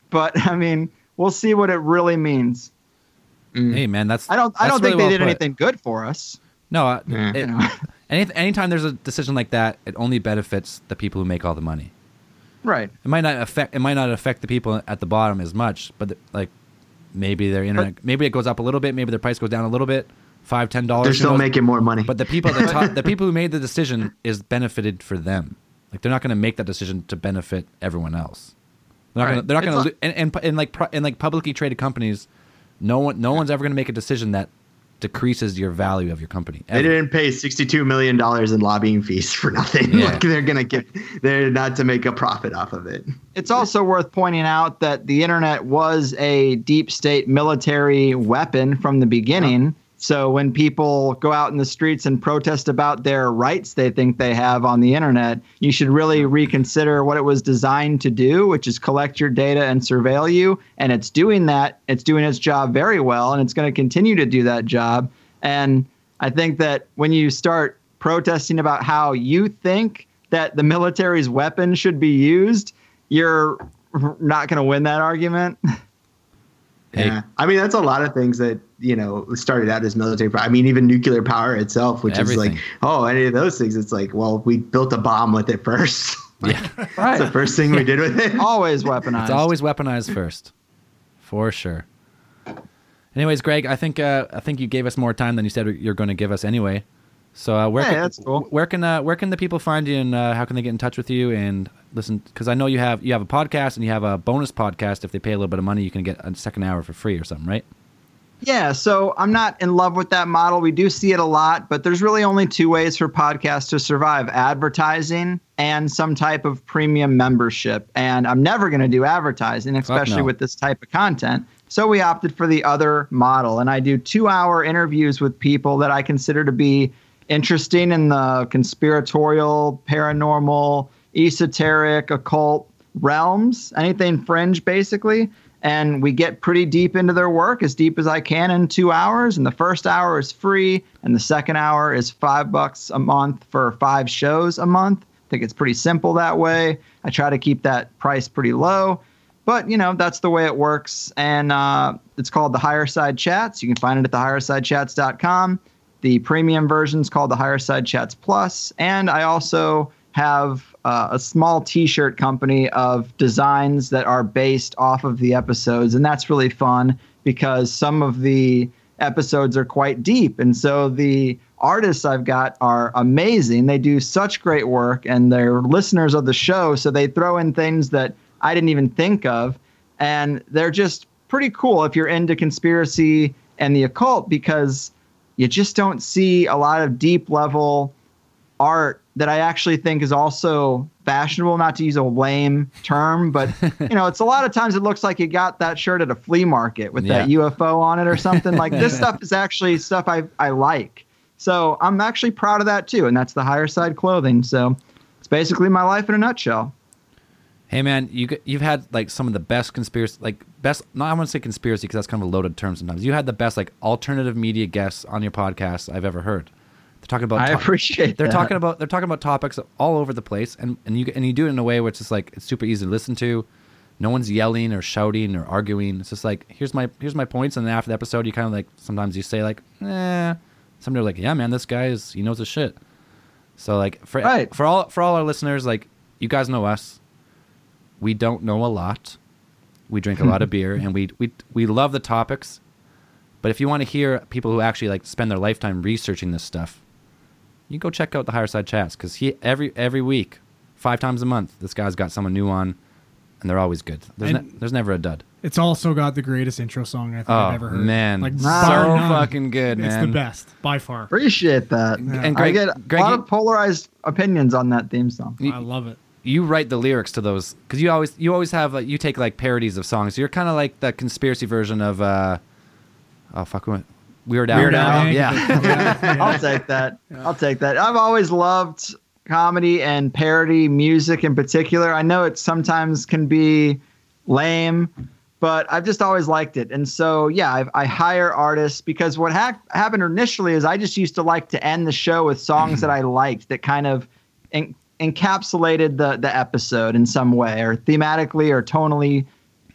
but I mean, we'll see what it really means. Hey, man, that's I don't I don't really think they well did put. anything good for us. No, uh, Yeah. it, You know? any, anytime there's a decision like that, it only benefits the people who make all the money. right. It might not affect it might not affect the people at the bottom as much, but the, like maybe their internet maybe it goes up a little bit, maybe their price goes down a little bit, five ten dollars. They're still making more money. But the people at the top, the people who made the decision is benefited for them. Like they're not going to make that decision to benefit everyone else. They're not Right. going to. They're not going to. And, and and like and like publicly traded companies, no one no one's ever going to make a decision that decreases your value of your company. They didn't pay sixty-two million dollars in lobbying fees for nothing. Yeah. like they're gonna get, they're not to make a profit off of it. It's also worth pointing out that the internet was a deep state military weapon from the beginning. So when people go out in the streets and protest about their rights they think they have on the internet, you should really reconsider what it was designed to do, which is collect your data and surveil you. And it's doing that. It's doing its job very well, and it's going to continue to do that job. And I think that when you start protesting about how you think that the military's weapon should be used, you're not going to win that argument. Hey. Yeah, I mean that's a lot of things that you know started out as military. I mean even nuclear power itself, which is like oh any of those things. It's like well we built a bomb with it first. Yeah, That's the first thing we did with it. Always weaponized. it's always weaponized first, for sure. Anyways, Greg, I think uh, I think you gave us more time than you said you're going to give us anyway. So uh, where Hey, can, that's cool. where can uh, where can the people find you and uh, how can they get in touch with you and listen? Because I know you have you have a podcast and you have a bonus podcast. If they pay a little bit of money, you can get a second hour for free or something, right? Yeah, so I'm not in love with that model. We do see it a lot, but there's really only two ways for podcasts to survive advertising and some type of premium membership. And I'm never going to do advertising, especially no. with this type of content. So we opted for the other model. And I do two hour interviews with people that I consider to be interesting in the conspiratorial, paranormal, esoteric, occult realms, anything fringe, basically. and we get pretty deep into their work, as deep as I can in two hours. And the first hour is free, and the second hour is five bucks a month for five shows a month. I think it's pretty simple that way. I try to keep that price pretty low, but you know that's the way it works. And uh, it's called the Higher Side Chats. You can find it at thehighersidechats.com. The premium version is called the Higher Side Chats Plus, and I also have uh, a small t-shirt company of designs that are based off of the episodes and that's really fun because some of the episodes are quite deep and so the artists i've got are amazing. They do such great work and they're listeners of the show so they throw in things that i didn't even think of and they're just pretty cool if you're into conspiracy and the occult because you just don't see a lot of deep level art that I actually think is also fashionable, not to use a lame term, but you know, it's a lot of times it looks like you got that shirt at a flea market with that UFO on it or something. Like this stuff is actually stuff I, I like. So I'm actually proud of that too. And that's the higher side clothing. So it's basically my life in a nutshell. Hey man, you you've had like some of the best conspiracy, like best. Not I want to say conspiracy because that's kind of a loaded term sometimes. You had the best like alternative media guests on your podcast I've ever heard. They're talking about. I to- appreciate They're that. talking about they're talking about topics all over the place, and and you and you do it in a way where it's just like it's super easy to listen to. No one's yelling or shouting or arguing. It's just like here's my here's my points, and then after the episode, you kind of like sometimes you say like, eh. Somebody are like, yeah, man, this guy is he knows his shit. So like for Right. for all for all our listeners, like you guys know us. We don't know a lot. We drink a lot of beer, and we we we love the topics. But if you want to hear people who actually like spend their lifetime researching this stuff, you go check out the higher side chats because he every every week, five times a month, this guy's got someone new on, and they're always good. There's ne- there's never a dud. It's also got the greatest intro song I think Oh I've ever heard. man, like so none. fucking good, man. It's the best by far. Appreciate that. And I Greg, get Greg, a lot of polarized opinions on that theme song. You- I love it. you write the lyrics to those because you always you always have like, you take like parodies of songs. You're kind of like the conspiracy version of uh oh fuck what Weird Al. Weird Al. Yeah. I'll take that. I'll take that. I've always loved comedy and parody music in particular. I know it sometimes can be lame, but I've just always liked it. And so, yeah, I've, I hire artists because what ha- happened initially is I just used to like to end the show with songs that I liked that kind of en- encapsulated the the episode in some way, or thematically or tonally,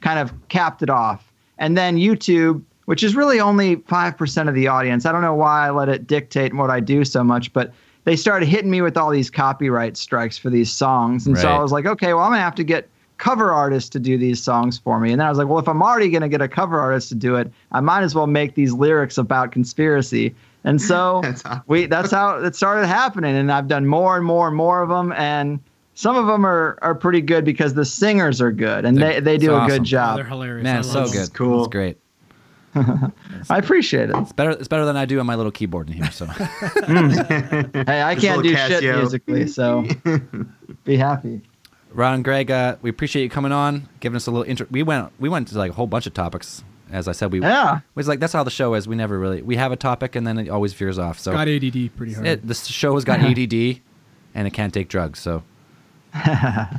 kind of capped it off. And then YouTube, which is really only five percent of the audience. I don't know why I let it dictate what I do so much, but they started hitting me with all these copyright strikes for these songs, and so I was like, okay, well, I'm gonna have to get cover artists to do these songs for me. And then I was like, well, if I'm already gonna get a cover artist to do it, I might as well make these lyrics about conspiracy. And so That's awesome. we that's how it started happening and I've done more and more and more of them and some of them are, are pretty good because the singers are good and They're- they, they do a awesome. good Oh, job. they're hilarious. Man, so love them. good. Cool. It's great. I appreciate it. It's better. It's better than I do on my little keyboard in here. So Hey, I Just can't do little shit musically, so be happy. Ron, Greg, uh, we appreciate you coming on, giving us a little intro. We went we went to like a whole bunch of topics. As I said, we Yeah. it was like that's how the show is. We never really we have a topic and then it always veers off. So Got ADD pretty hard. it, this show has got ADD and it can't take drugs. So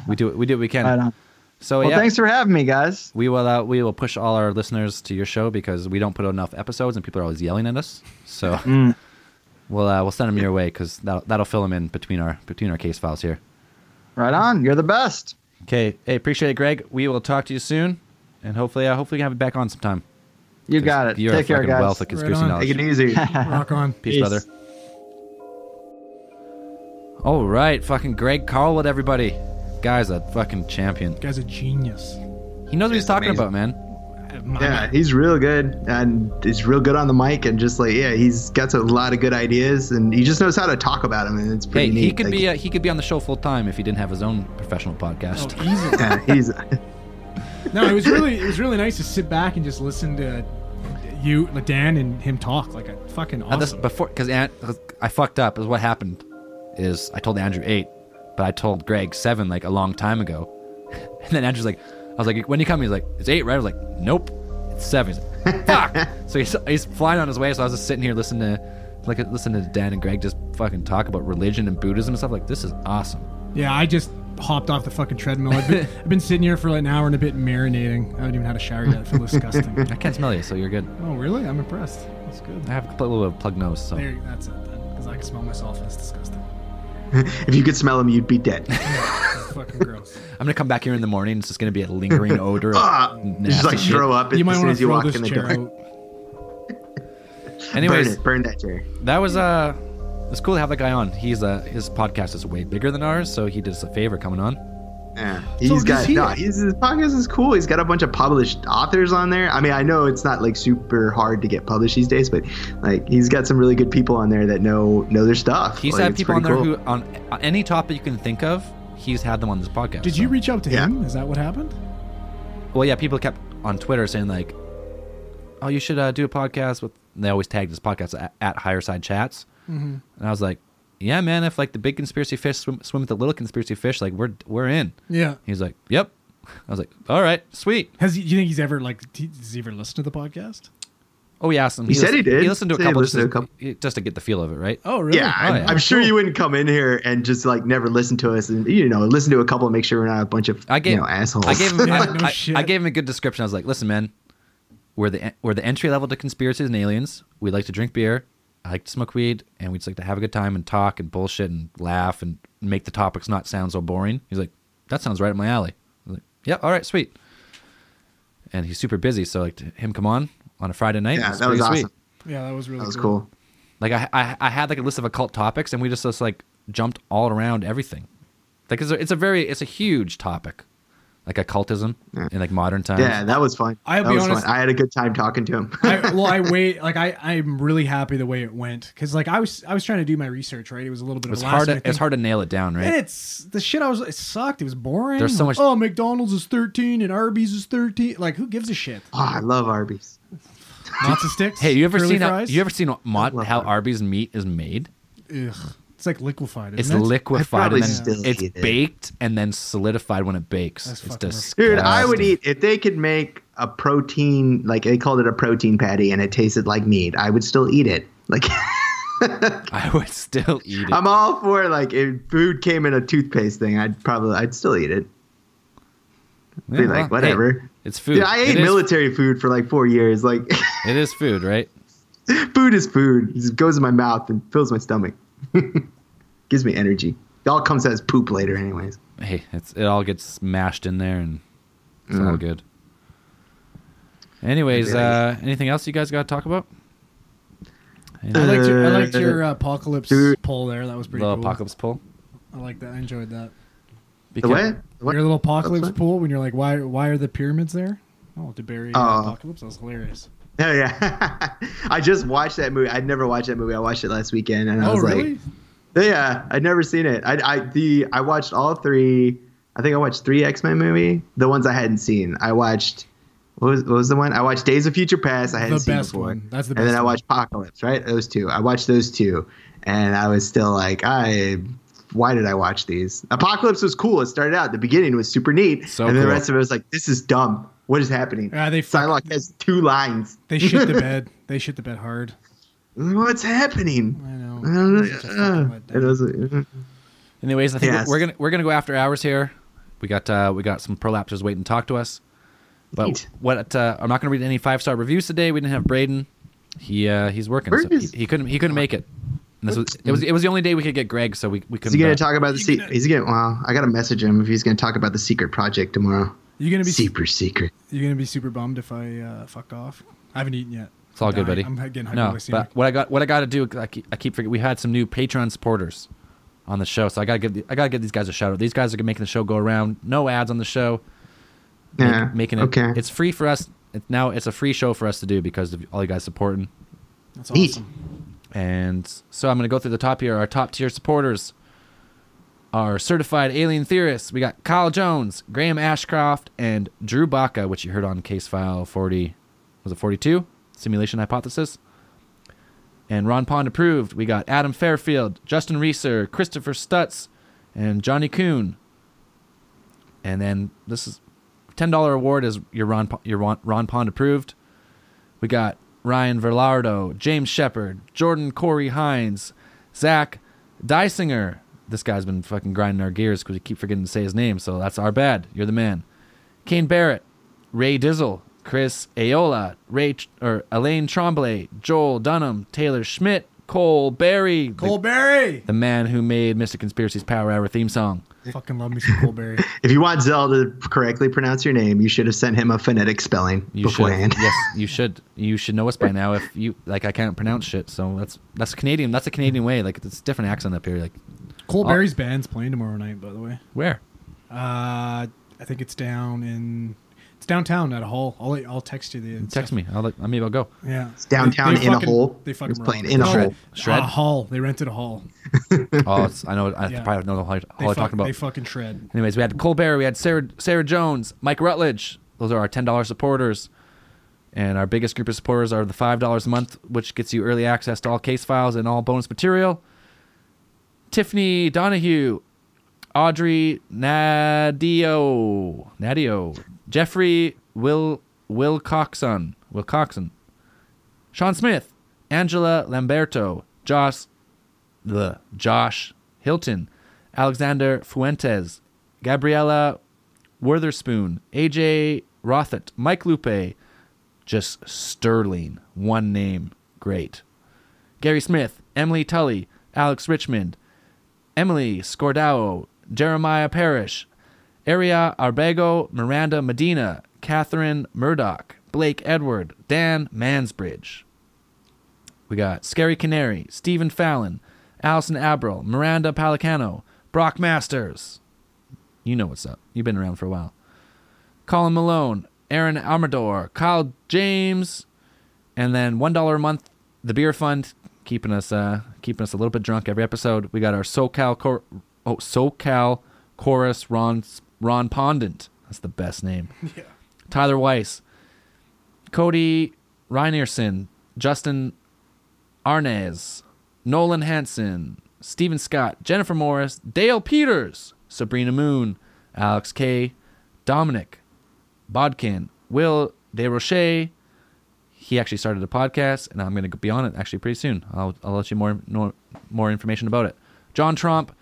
we do we do what we can. Right on. So Well, yeah, thanks for having me, guys. we will uh, we will push all our listeners to your show because we don't put enough episodes and people are always yelling at us. So Mm. we'll uh, we'll send them your way because that'll, that'll fill them in between our between our case files here. Right on. You're the best. Okay, hey, appreciate it, Greg. We will talk to you soon, and hopefully, uh, hopefully, we can have you back on sometime. You got it. You're Take a care, fucking guys. wealth of conspiracy on. knowledge. Take it easy. Rock on. Peace, Peace. brother. All right, fucking Greg Carlwood, everybody. Guy's a fucking champion. Guy's a genius. He knows what he's talking amazing. about, man. My- Yeah, he's real good, and he's real good on the mic, and just like yeah, he's got a lot of good ideas, and he just knows how to talk about them, and it's Hey, pretty neat. he could Like, be uh, he could be on the show full time if he didn't have his own professional podcast. Oh, easy. yeah, he's No, it was really it was really nice to sit back and just listen to you, Dan, and him talk. Like a fucking Uh, this awesome. before because I fucked up. Is what happened. Is I told Andrew eight, but I told Greg seven like a long time ago, and then Andrew's like, I was like, when you come, he's like, it's eight, right? I was like, nope, it's seven. He's like, Fuck. so he's, he's flying on his way. So I was just sitting here listening to like listening to Dan and Greg just fucking talk about religion and Buddhism and stuff. Like this is awesome. Yeah, I just hopped off the fucking treadmill. I've been, I've been sitting here for like an hour and a bit marinating. I haven't even had a shower yet. I feel disgusting. I can't smell you, so you're good. oh, really? I'm impressed. That's good. I have a little bit of plug nose, so There, that's it. Because I can smell myself and it's disgusting. If you could smell him, you'd be dead. Fucking gross. I'm gonna come back here in the morning. It's just gonna be a lingering odor. Ah, of you just nasty like shit. throw up You as might soon want as to you walk in the chair door. out. Anyways, burn it, burn that chair. that was uh, it's cool to have that guy on. He's uh, his podcast is way bigger than ours, so he did us a favor coming on. Yeah, So he's does got he- no. He's, his podcast is cool. He's got a bunch of published authors on there. I mean, I know it's not like super hard to get published these days, but like he's got some really good people on there that know know their stuff. He's Like, had people on there cool. who on, on any topic you can think of. He's had them on this podcast. Did so- you reach out to Yeah. him? Is that what happened? Well, yeah, people kept on Twitter saying like, "Oh, you should uh, do a podcast with." and They always tagged this podcast at, at Higher Side Chats, Mm-hmm. and I was like, "Yeah, man, if like the big conspiracy fish swim, swim with the little conspiracy fish, like we're we're in." Yeah. He's like, "Yep." I was like, "All right, sweet." Has he? Do you think he's ever like? d- Does he ever listen to the podcast? Oh, we asked him. He said he listened- did. He listened to a couple just, to a to, just to get the feel of it, right? Oh, really? Yeah, I'm, oh, yeah. I'm sure Cool. you wouldn't come in here and just like never listen to us and you know listen to a couple and make sure we're not a bunch of I gave you know assholes. I gave him Yeah, I, no I- I gave him a good description. I was like, "Listen, man, we're the we're the entry level to conspiracies and aliens. We like to drink beer. I like to smoke weed, and we just like to have a good time and talk and bullshit and laugh and make the topics not sound so boring." He's like, "That sounds right up my alley." I was like, "Yeah, all right, sweet." And he's super busy, so like to him come on on a Friday night. yeah, was that was pretty awesome. sweet. Yeah, that was really That was cool. Like I, I I had like a list of occult topics, and we just just like jumped all around everything. Like it's a, it's a very it's a huge topic, like occultism Yeah. in like modern times. Yeah, that was fun. I'll that be honest- fun. I had a good time talking to him. I, well, I wait. Like I, I'm really happy the way it went because like I was, I was trying to do my research. Right, it was a little bit It was of a hard. To, it's hard to nail it down, right? And right? it's the shit. I was. It sucked. It was boring. There's so Like, much- Oh, McDonald's is 13 and Arby's is 13. Like, who gives a shit? oh, I love Arby's. Lots of sticks. Hey, you ever curly seen how, you ever seen Mott, how that. Arby's meat is made? Ugh. It's like liquefied. It's Isn't it? liquefied and then still it's eat it. baked and then solidified when it bakes. That's it's fucking disgusting. Dude, I would eat if they could make a protein like they called it a protein patty and it tasted like meat. I would still eat it. Like I would still eat it. I'm all for like if food came in a toothpaste thing, I'd probably I'd still eat it. Yeah, Be well, like whatever. hey, it's food. Dude, I It ate is- military food for like four years. Like It is food, right? food is food. It just goes in my mouth and fills my stomach. Gives me energy. It all comes as poop later, anyways. Hey, it's it all gets mashed in there and it's all Mm. good. Anyways, uh, anything else you guys got to talk about? I liked your, I liked Uh, your uh, apocalypse dude. poll there. That was pretty Little cool. apocalypse pull. I like that. I enjoyed that. The Because- what? The what? Your little apocalypse What's pool when you're like, why why are the pyramids there? Oh, to bury uh, apocalypse. That was hilarious. Oh yeah, I just watched that movie. I'd never watched that movie. I watched it last weekend, and I oh, was really? like, "Yeah, I'd never seen it." I, I the I watched all three. I think I watched three X Men movie. The ones I hadn't seen. I watched. What was, what was the one? I watched Days of Future Past. I hadn't The seen best before. one. That's the best. And then I one. watched Apocalypse. Right, those two. I watched those two, and I was still like, I. Why did I watch these? Apocalypse was cool. It started out. The beginning was super neat, So and then the rest of it was like, this is dumb. What is happening? Ah, they fuck- Psylocke has two lines. They shit the bed. They shit the bed hard. What's happening? I know. I don't know. Such a fucking Uh, it was, uh, Anyways, I think Yes. we're gonna we're gonna go after hours here. We got uh, we got some prolapsers waiting to talk to us. But Neat. what uh, I'm not gonna read any five star reviews today. We didn't have Braden. He uh, he's working. Where So he, he couldn't he couldn't make it. And this was it was it was the only day we could get Greg, so we we couldn't. he gonna uh, talk about the? Se- gonna- he's gonna. Well, I gotta message him if he's gonna talk about the secret project tomorrow. You gonna be Super secret. You're gonna be super bummed if I uh, fuck off? I haven't eaten yet. It's all I'm good, buddy. I'm getting no, hypoglycemic. but what I got what I got to do, I keep, I keep forgetting. We had some new Patreon supporters on the show, so I gotta give the, I gotta give these guys a shout out. These guys are making the show go around. No ads on the show. Make- Yeah. making it. Okay. It's free for us. It's now it's a free show for us to do because of all you guys supporting. That's Neat. awesome. And so I'm going to go through the top here. Our top tier supporters are certified alien theorists. We got Kyle Jones, Graham Ashcroft, and Drew Baca, which you heard on case file 40. Was it 42? Simulation hypothesis. And Ron Pond approved. We got Adam Fairfield, Justin Reeser, Christopher Stutz, and Johnny Kuhn. And then this is $10 award is your Ron, your Ron, Ron Pond approved. We got Ryan Verlardo, James Shepard, Jordan Corey Hines, Zach Dysinger, this guy's been fucking grinding our gears because we keep forgetting to say his name. So that's our bad. You're the man. Kane Barrett, Ray Dizzle, Chris Ayola, Ray or Elaine Tremblay, Joel Dunham, Taylor Schmidt, Cole Berry, the- Colberry. the, man who made Mr. Conspiracy's Power Hour theme song. Fucking love me some Colberry. If you want Zell to correctly pronounce your name, you should have sent him a phonetic spelling You beforehand. should. yes, you should. You should know us by now. If you like, I can't pronounce shit. So that's that's Canadian. That's a Canadian way. Like it's a different accent up here. Like Colberry's band's playing tomorrow night, by the way. where? Uh, I think it's down in it's downtown at a hall. I'll I'll text you the Text me. I'll let, maybe I'll go. Yeah, It's downtown They in a fucking- hole. They fucking It's playing rock. in a No, hole. Shred? A hall. They rented a hall. Oh, it's, I know. I Yeah. probably know the hall, They, hall I'm fuck- talking about. they fucking shred. Anyways, we had Colbert, we had Sarah Sarah Jones, Mike Rutledge. Those are our ten dollars supporters. And our biggest group of supporters are the five dollars a month, which gets you early access to all case files and all bonus material. Tiffany Donahue, Audrey Nadio, Nadio, Jeffrey Will Wilcoxon, Wilcoxon, Sean Smith, Angela Lamberto, Josh the Josh Hilton, Alexander Fuentes, Gabriella Witherspoon, AJ Rothett, Mike Lupe, just sterling, one name, great. Gary Smith, Emily Tully, Alex Richmond, Emily Scordao, Jeremiah Parrish, Aria Arbego, Miranda Medina, Catherine Murdoch, Blake Edward, Dan Mansbridge. We got Scary Canary, Stephen Fallon, Allison Abril, Miranda Palicano, Brock Masters. You know what's up. You've been around for a while. Colin Malone, Aaron Armador, Kyle James, and then one dollar a month, the beer fund, keeping us uh keeping us a little bit drunk every episode. We got our SoCal cor- oh SoCal chorus Ron Ron Pondant. That's the best name. Yeah. Tyler Weiss, Cody Reinerson, Justin Arnez, Nolan Hansen, Stephen Scott, Jennifer Morris, Dale Peters, Sabrina Moon, Alex K, Dominic, Bodkin, Will DeRoche. He actually started a podcast, and I'm going to be on it actually pretty soon. I'll, I'll let you more, more more information about it. John Trump,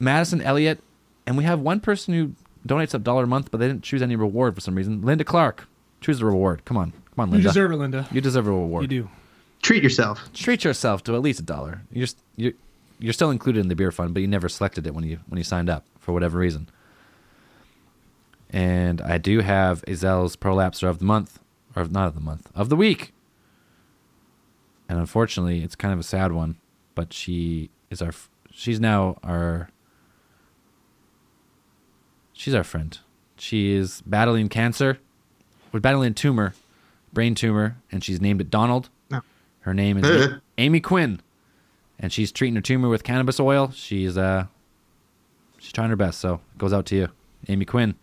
Madison Elliott, and we have one person who donates a dollar a month, but they didn't choose any reward for some reason. Linda Clark, choose the reward. Come on, come on, Linda. You deserve it, Linda. You deserve a reward. You do. Treat yourself. Treat yourself to at least a dollar. You're just, you're you're still included in the beer fund, but you never selected it when you when you signed up for whatever reason. And I do have Azel's prolapser of the month, or not of the month, of the week. And unfortunately, it's kind of a sad one, but she is our, she's now our, she's our friend. She is battling cancer, we're battling a tumor, brain tumor, and she's named it Donald. No. Her name is Amy Quinn, and she's treating her tumor with cannabis oil. She's uh, she's trying her best. So it goes out to you, Amy Quinn.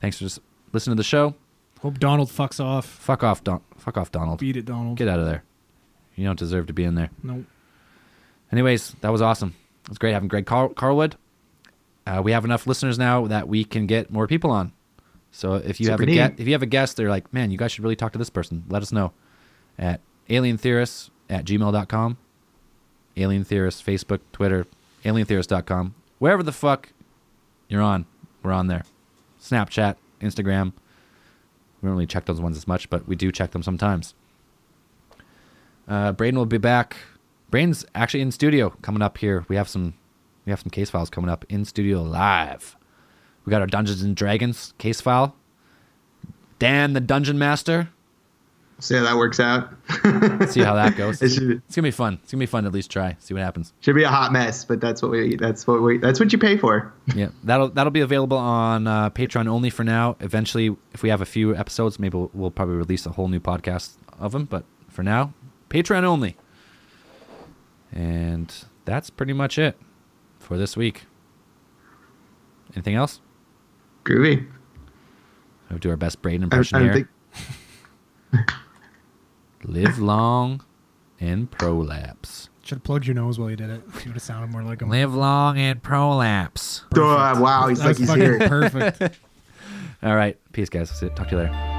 Thanks for just listening to the show. Hope Donald fucks off. Fuck off, Don. Fuck off, Donald. Beat it, Donald. Get out of there. You don't deserve to be in there. Nope. Anyways, that was awesome. It was great having Greg Car- Carlwood. Uh, we have enough listeners now that we can get more people on. So if you have a Super guest, if you have a guest, they're like, man, you guys should really talk to this person. Let us know at alientheorists at gmail.com. Alien Theorist, Facebook, Twitter, alientheorist.com. Wherever the fuck you're on, we're on there. Snapchat, Instagram. We don't really check those ones as much, but we do check them sometimes. Uh, Braden will be back. Braden's actually in studio coming up here. We have some we have some case files coming up in studio live. We got our Dungeons and Dragons case file. Dan the Dungeon Master. See how that works out. See how that goes. It It's gonna be fun. It's gonna be fun to at least try. See what happens. should be a hot mess, but that's what we. That's what we. That's what you pay for. Yeah, that'll that'll be available on uh, Patreon only for now. Eventually, if we have a few episodes, maybe we'll, we'll probably release a whole new podcast of them. But for now, Patreon only. And that's pretty much it for this week. Anything else? Groovy. We'll do our best Braden impression I don't here. think. Live long and prolapse. Should have plugged your nose while you did it. You would have sounded more like him. Live long and prolapse. Oh, wow, he's That like was he's fucking here. perfect. All right. Peace, guys. Talk to you later.